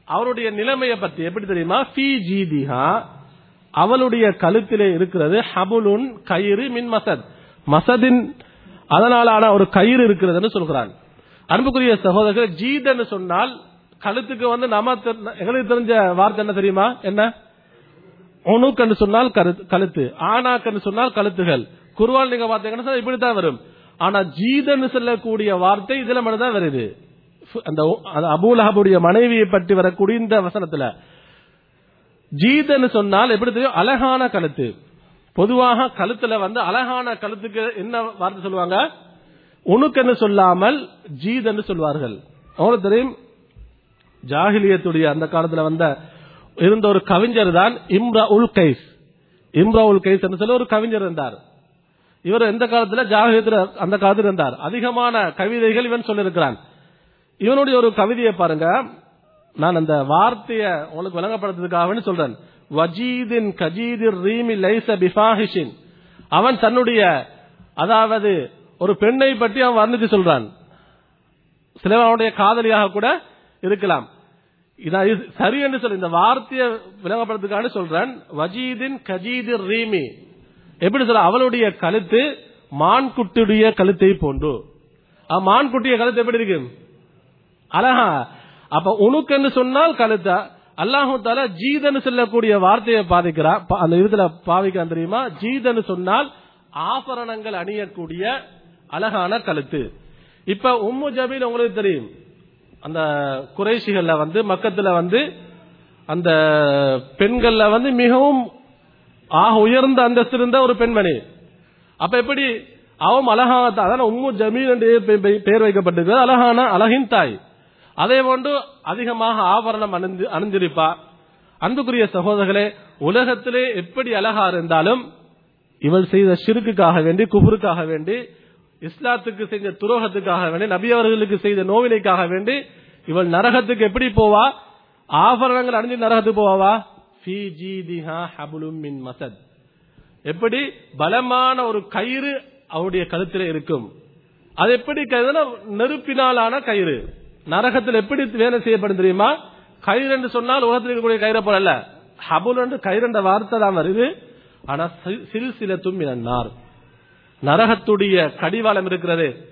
அவருடைய நிலைமையை பற்றி எப்படி தெரியுமா? ஃபி ஜீதிஹா அவளுடைய கழுத்திலே இருக்கிறது ஹபுலுன் கயிறு மின் மசத். மசதின் அதனாலான ஒரு கயிறு இருக்கிறதுன்னு சொல்கிறான். அன்புக்குரிய சகோதரர்கள் ஜீதன்னு சொன்னால் கழுத்துக்கு வந்து நாம எங்களுக்கு தெரிஞ்ச வார்த்தை என்ன தெரியுமா? என்ன? உணுக்கன்னு சொன்னால் கழுத்து. ஆனாக்கன்னு சொன்னால் கழுத்துகள். குருவால் நீங்க பார்த்தீங்கன்னா இப்படி இப்படித்தான் வரும். ஆனா ஜீதன் சொல்லக்கூடிய வார்த்தை இதுல மட்டும்தான் வருது. அந்த அந்த அபூலஹபுடைய மனைவியை பற்றி வரக்கூடிய இந்த வசனத்துல. ஜீதன்னு சொன்னால் எப்படி தெரியும்? அழகான கழுத்து. பொதுவாக கழுத்துல வந்து அழகான கழுத்துக்கு என்ன வார்த்தை சொல்லுவாங்க? உணுக்கன்னு சொல்லாமல் ஜீதன்னு சொல்வார்கள். அவங்களுக்கு தெரியும்? ஜாகிலியத்துடைய அந்த காலத்துல வந்த இருந்த ஒரு கவிஞர் தான் இம்ரா உல் கைஸ். இம்ரா உல் கைஸ் என்று சொல்லி ஒரு கவிஞர் இருந்தார். இவர் எந்த காலத்துல? ஜாகிரத்தில் அந்த காலத்தில் இருந்தார். அதிகமான கவிதைகள் இவன் சொல்லியிருக்கிறான். இவனுடைய ஒரு கவிதையை பாருங்க. நான் அந்த வார்த்தையை உங்களுக்கு விளங்கப்படுறதுக்காக சொல்றேன். வஜீதின் கஜீதிர் ரீமி லைச பிஃபாஹிஷின். அவன் தன்னுடைய அதாவது ஒரு பெண்ணை பற்றி அவன் வர்ணித்து சொல்றான். சிலர் அவனுடைய காதலியாக கூட இருக்கலாம். இதான் இது சரி என்று சொல்லி இந்த வார்த்தையை விளங்கப்படுறதுக்காக சொல்றேன். வஜீதின் கஜீதிர் ரீமி. எப்படி சொல்ல அவளுடைய கழுத்து மான்குட்டியுடைய கழுத்தை போன்று. மான்குட்டிய கழுத்து எப்படி இருக்கு? அழகா. அப்ப உனக்குன்னு சொன்னால் கழுத்தா. அல்லாஹு தால ஜீதன்னு சொல்லக்கூடிய வார்த்தையை பாதிக்கிறா. அந்த இதுல பாவிக்கிறான் தெரியுமா? ஜீதன்னு சொன்னால் ஆபரணங்கள் அணியக்கூடிய அழகான கழுத்து. இப்ப உம்மு ஜபீல் உங்களுக்கு தெரியும். அந்த குறைசிகள்ல வந்து மக்கத்துல வந்து அந்த பெண்கள்ல வந்து மிகவும் ஆக உயர்ந்த அந்தஸ்து இருந்த ஒரு பெண்மணி. அப்ப எப்படி? அவன் அழகான தாய். உம்மு ஜமீல் என்று பெயர் வைக்கப்பட்டிருக்கிறது. அழகான அழகின் தாய். அதே போன்று அதிகமாக ஆபரணம் அணிந்து அணிந்திருப்பா. அன்புக்குரிய சகோதரர்களே உலகத்திலே எப்படி அழகா இருந்தாலும் இவள் செய்த சிறுக்குக்காக வேண்டி குபுருக்காக வேண்டி இஸ்லாத்துக்கு செய்த துரோகத்துக்காக வேண்டி நபி அவர்களுக்கு செய்த நோவினைக்காக வேண்டி இவள் நரகத்துக்கு எப்படி போவா? ஆபரணங்கள் அணிஞ்சு நரகத்துக்கு போவாவா? மின் மசத். எப்படி? பலமான ஒரு கயிறு அவருடைய கழுத்தில் இருக்கும். அது எப்படி கயிறுனா நெருப்பினாலான கயிறு. நரகத்தில் எப்படி வேலை செய்யப்படும் தெரியுமா? கயிறு என்று சொன்னால் உலகத்தில் இருக்கக்கூடிய கயிறை போல அல்ல. ஹபுல் என்று கயிறு என்ற வார்த்தை தான் வருது. ஆனா சிறு சில தும்பினார் நரகத்துடைய கடிவாளம் இருக்கிறது.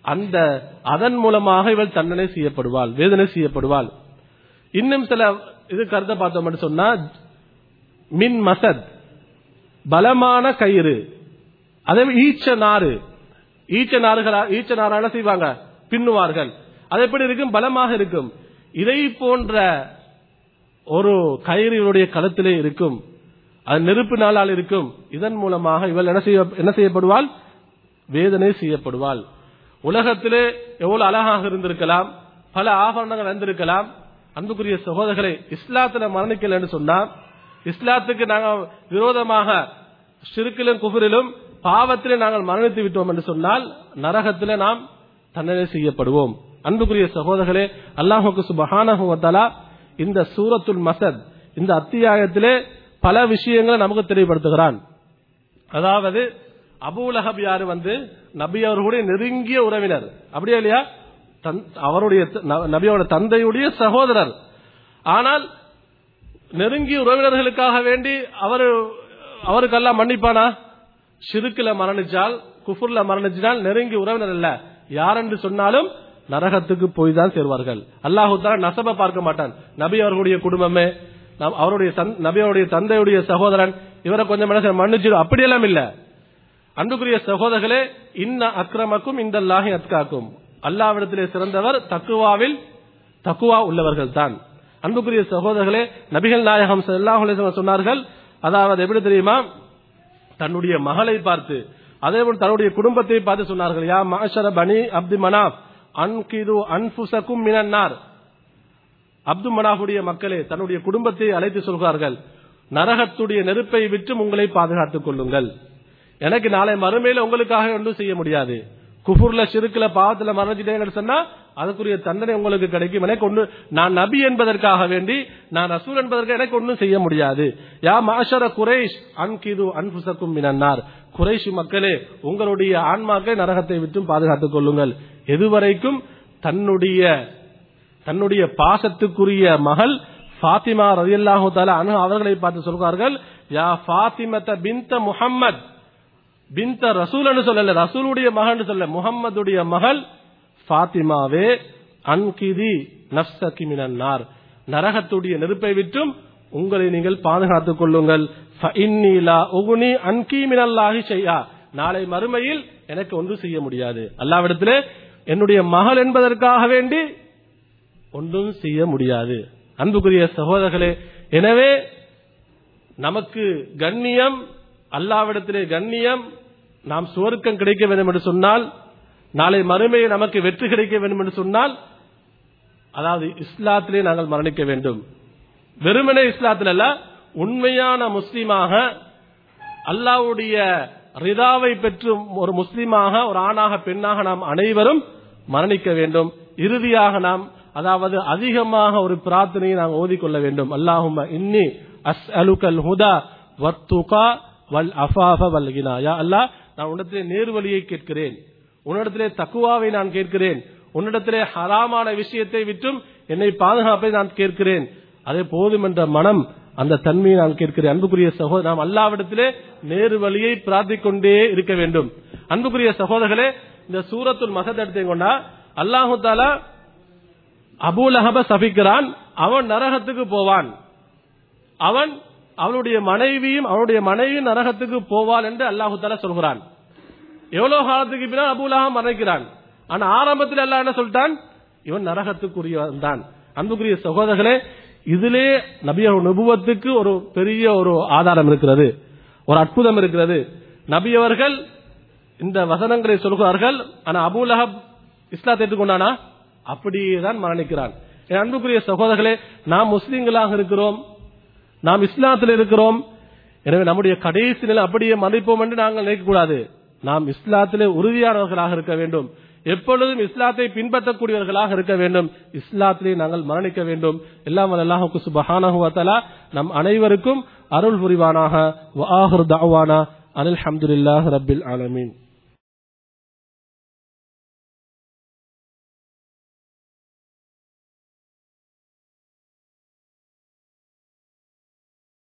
அந்த அதன் மூலமாக இவள் தண்டனை செய்யப்படுவாள் வேதனை செய்யப்படுவாள். இன்னும் சில இது கருத்தை பார்த்தோம் சொன்னா மின் மசத் பலமான கயிறு அதே மாதிரி ஈச்ச நாறு ஈச்ச நாறுகளா ஈச்ச நாரான செய்வாங்க? பின்னுவார்கள். அது எப்படி இருக்கும்? பலமாக இருக்கும். இதை போன்ற ஒரு கயிறு இவருடைய களத்திலே இருக்கும். அது நெருப்பு நாளால் இருக்கும். இதன் மூலமாக இவள் என்ன செய்ய என்ன செய்யப்படுவாள்? வேதனை செய்யப்படுவாள். உலகத்திலே எவ்வளவு அழகாக இருந்திருக்கலாம். பல ஆபரணங்கள் இருந்திருக்கலாம் அன்புக்குரிய சகோதரர்களை இஸ்லாத்துல மரணிக்கல சொன்னா இஸ்லாத்துக்கு நாங்கள் விரோதமாக சிறுக்கிலும் குஃபரிலும் பாவத்திலே நாங்கள் மரணித்து விட்டோம் என்று சொன்னால் நரகத்திலே நாம் தண்டனை செய்யப்படுவோம். அன்புக்குரிய சகோதரர்களே அல்லாஹுக்கு சுபஹானஹு இந்த சூரத்துல் மசத் இந்த அத்தியாயத்திலே பல விஷயங்களை நமக்கு தெளிவுபடுத்துகிறான். அதாவது அபூலஹப் யாரு வந்து நபி அவர்களுடைய நெருங்கிய உறவினர். அப்படியா இல்லையா? அவருடைய நபியோட தந்தையுடைய சகோதரர். ஆனால் நெருங்கிய உறவினர்களுக்காக வேண்டி அவர் அவருக்கெல்லாம் மன்னிப்பானா? சிறுக்குல மரணிச்சால் குஃபுர்ல மரணிச்சால் நெருங்கிய உறவினர் அல்ல. யாரென்று சொன்னாலும் நரகத்துக்கு போய் தான் சேர்வார்கள். அல்லாஹு தாலா நசப பார்க்க மாட்டான். நபி அவர்களுடைய குடும்பமே நம்- அவருடைய தன்- நபி அவருடைய தந்தையுடைய சகோதரன் இவரை கொஞ்சம் மனுஷன் மன்னிச்சிடும் அப்படியெல்லாம் இல்ல. அன்புக்குரிய சகோதரர்களே இன்ன அக்கிரமக்கும் இந்த லாகி அத்காக்கும். அல்லாவிடத்திலே சிறந்தவர் தக்குவாவில் தக்குவா உள்ளவர்கள் தான் அன்புக்குரிய சகோதரர்களே நபிகள் நாயகம் சொன்னார்கள் அதாவது எப்படி தெரியுமா? தன்னுடைய மகளை பார்த்து அதே போல் தன்னுடைய குடும்பத்தை பார்த்து சொன்னார்கள் யா மாஷர பனி அப்து மனாப் அன்கிது அன்புசக்கும் மினன்னார். அப்து மனாஃபுடைய மக்களே தன்னுடைய குடும்பத்தை அழைத்து சொல்கிறார்கள் நரகத்துடைய நெருப்பை விற்று உங்களை பாதுகாத்துக் கொள்ளுங்கள். எனக்கு நாளை மறுமையில உங்களுக்காக ஒன்றும் செய்ய முடியாது. குஃபுர்ல சிறுக்குல பாவத்துல மறைஞ்சிட்டேன்னு சொன்னா அதுக்குரிய தண்டனை உங்களுக்கு கிடைக்கும். எனக்கு ஒண்ணு நான் நபி என்பதற்காக வேண்டி நான் ரசூல் என்பதற்கு எனக்கு ஒன்றும் செய்ய முடியாது. யா மாஷர குரேஷ் அன்கிது அன்புசக்கும் மினன்னார். குறைஷி மக்களே உங்களுடைய ஆன்மாக்களை நரகத்தை விட்டும் பாதுகாத்துக் கொள்ளுங்கள். எதுவரைக்கும் தன்னுடைய தன்னுடைய பாசத்துக்குரிய மகள் ஃபாத்திமா ரதியல்லாஹு தாலா அன்ஹா அவர்களை பார்த்து சொல்கிறார்கள் யா ஃபாத்திமத்த பின்த முஹம்மத் பின்த ரசூல்னு சொல்லல ரசூலுடைய மகன் சொல்ல முகம்மதுடைய மகள் ஃபாத்திமாவே அன்கிதி நஃப்ஸகி மினன்னார். நரகத்துடைய நெருப்பை விட்டும் உங்களை நீங்கள் பாதுகாத்துக் கொள்ளுங்கள். உகுனி அன்கி நாளை மறுமையில் எனக்கு ஒன்றும் செய்ய முடியாது. அல்லாவிடத்திலே என்னுடைய மகள் என்பதற்காக வேண்டி ஒன்றும் செய்ய முடியாது. அன்புக்குரிய சகோதரர்களே எனவே நமக்கு கண்ணியம் அல்லாவிடத்திலே கண்ணியம் நாம் சுவர்க்கம் கிடைக்க வேண்டும் என்று சொன்னால் நாளை மறுமையை நமக்கு வெற்றி கிடைக்க வேண்டும் என்று சொன்னால் அதாவது இஸ்லாத்திலே நாங்கள் மரணிக்க வேண்டும். வெறுமனே இஸ்லாத்தில் அல்ல உண்மையான முஸ்லீமாக அல்லாவுடைய ரிதாவை பெற்று ஒரு முஸ்லீமாக ஒரு ஆணாக பெண்ணாக நாம் அனைவரும் மரணிக்க வேண்டும். இறுதியாக நாம் அதாவது அதிகமாக ஒரு பிரார்த்தனையை நாம் ஓதிக்கொள்ள வேண்டும். அல்லாஹும் இன்னி அஸ் அலுகல் ஹுதா வத்துகா வல் அஃபாஃப வல்கினா யா அல்லாஹ் நான் உன்னிடத்திலே நேர்வழியை கேட்கிறேன். உன்னிடத்திலே தக்குவாவை நான் கேட்கிறேன். உன்னிடத்திலே ஹராமான விஷயத்தை விட்டும் என்னை பாதுகாப்பை நான் கேட்கிறேன். அதே போதும் என்ற மனம் அந்த தன்மையை நான் கேட்கிறேன். அன்புக்குரிய சகோதரர் நாம் அல்லாவிடத்திலே நேரு வழியை பிரார்த்திக்கொண்டே இருக்க வேண்டும். அன்புக்குரிய சகோதரர்களே இந்த சூரத்துல் மகத்தை எடுத்துக்கொண்டா அல்லாஹு தாலா அபூலஹப சபிக்கிறான். அவன் நரகத்துக்கு போவான். அவன் அவளுடைய மனைவியும் அவளுடைய மனைவியும் நரகத்துக்கு போவாள் என்று அல்லாஹு தாலா சொல்கிறான். எவ்வளவு காலத்துக்கு பின்னால் அபுலாக மறைக்கிறான். ஆனா ஆரம்பத்தில் எல்லாம் என்ன சொல்லிட்டான்? இவன் நரகத்துக்குரியவன் தான். அன்புக்குரிய சகோதரர்களே இதிலே நபிய நுபுவத்துக்கு ஒரு பெரிய ஒரு ஆதாரம் இருக்கிறது. ஒரு அற்புதம் இருக்கிறது. நபி அவர்கள் இந்த வசனங்களை சொல்கிறார்கள். ஆனா அபுலஹப் இஸ்லாத்தை ஏற்றுக்கொண்டானா அப்படியே தான் மரணிக்கிறான். என் அன்புக்குரிய சகோதரர்களே நாம் முஸ்லீம்களாக இருக்கிறோம். நாம் இஸ்லாத்தில் இருக்கிறோம். எனவே நம்முடைய கடைசி நிலை அப்படியே மதிப்போம் என்று நாங்கள் நினைக்கக்கூடாது. நாம் இஸ்லாத்திலே உறுதியானவர்களாக இருக்க வேண்டும். எப்பொழுதும் இஸ்லாத்தை பின்பற்றக்கூடியவர்களாக இருக்க வேண்டும். இஸ்லாத்திலே நாங்கள் மரணிக்க வேண்டும். எல்லாம் அல்லாஹுக்கு சுபஹானஹு நம் அனைவருக்கும் அருள் புரிவானாக. அனில் ஹம்துல்லாஹ் ரபில் ஆலமீன்.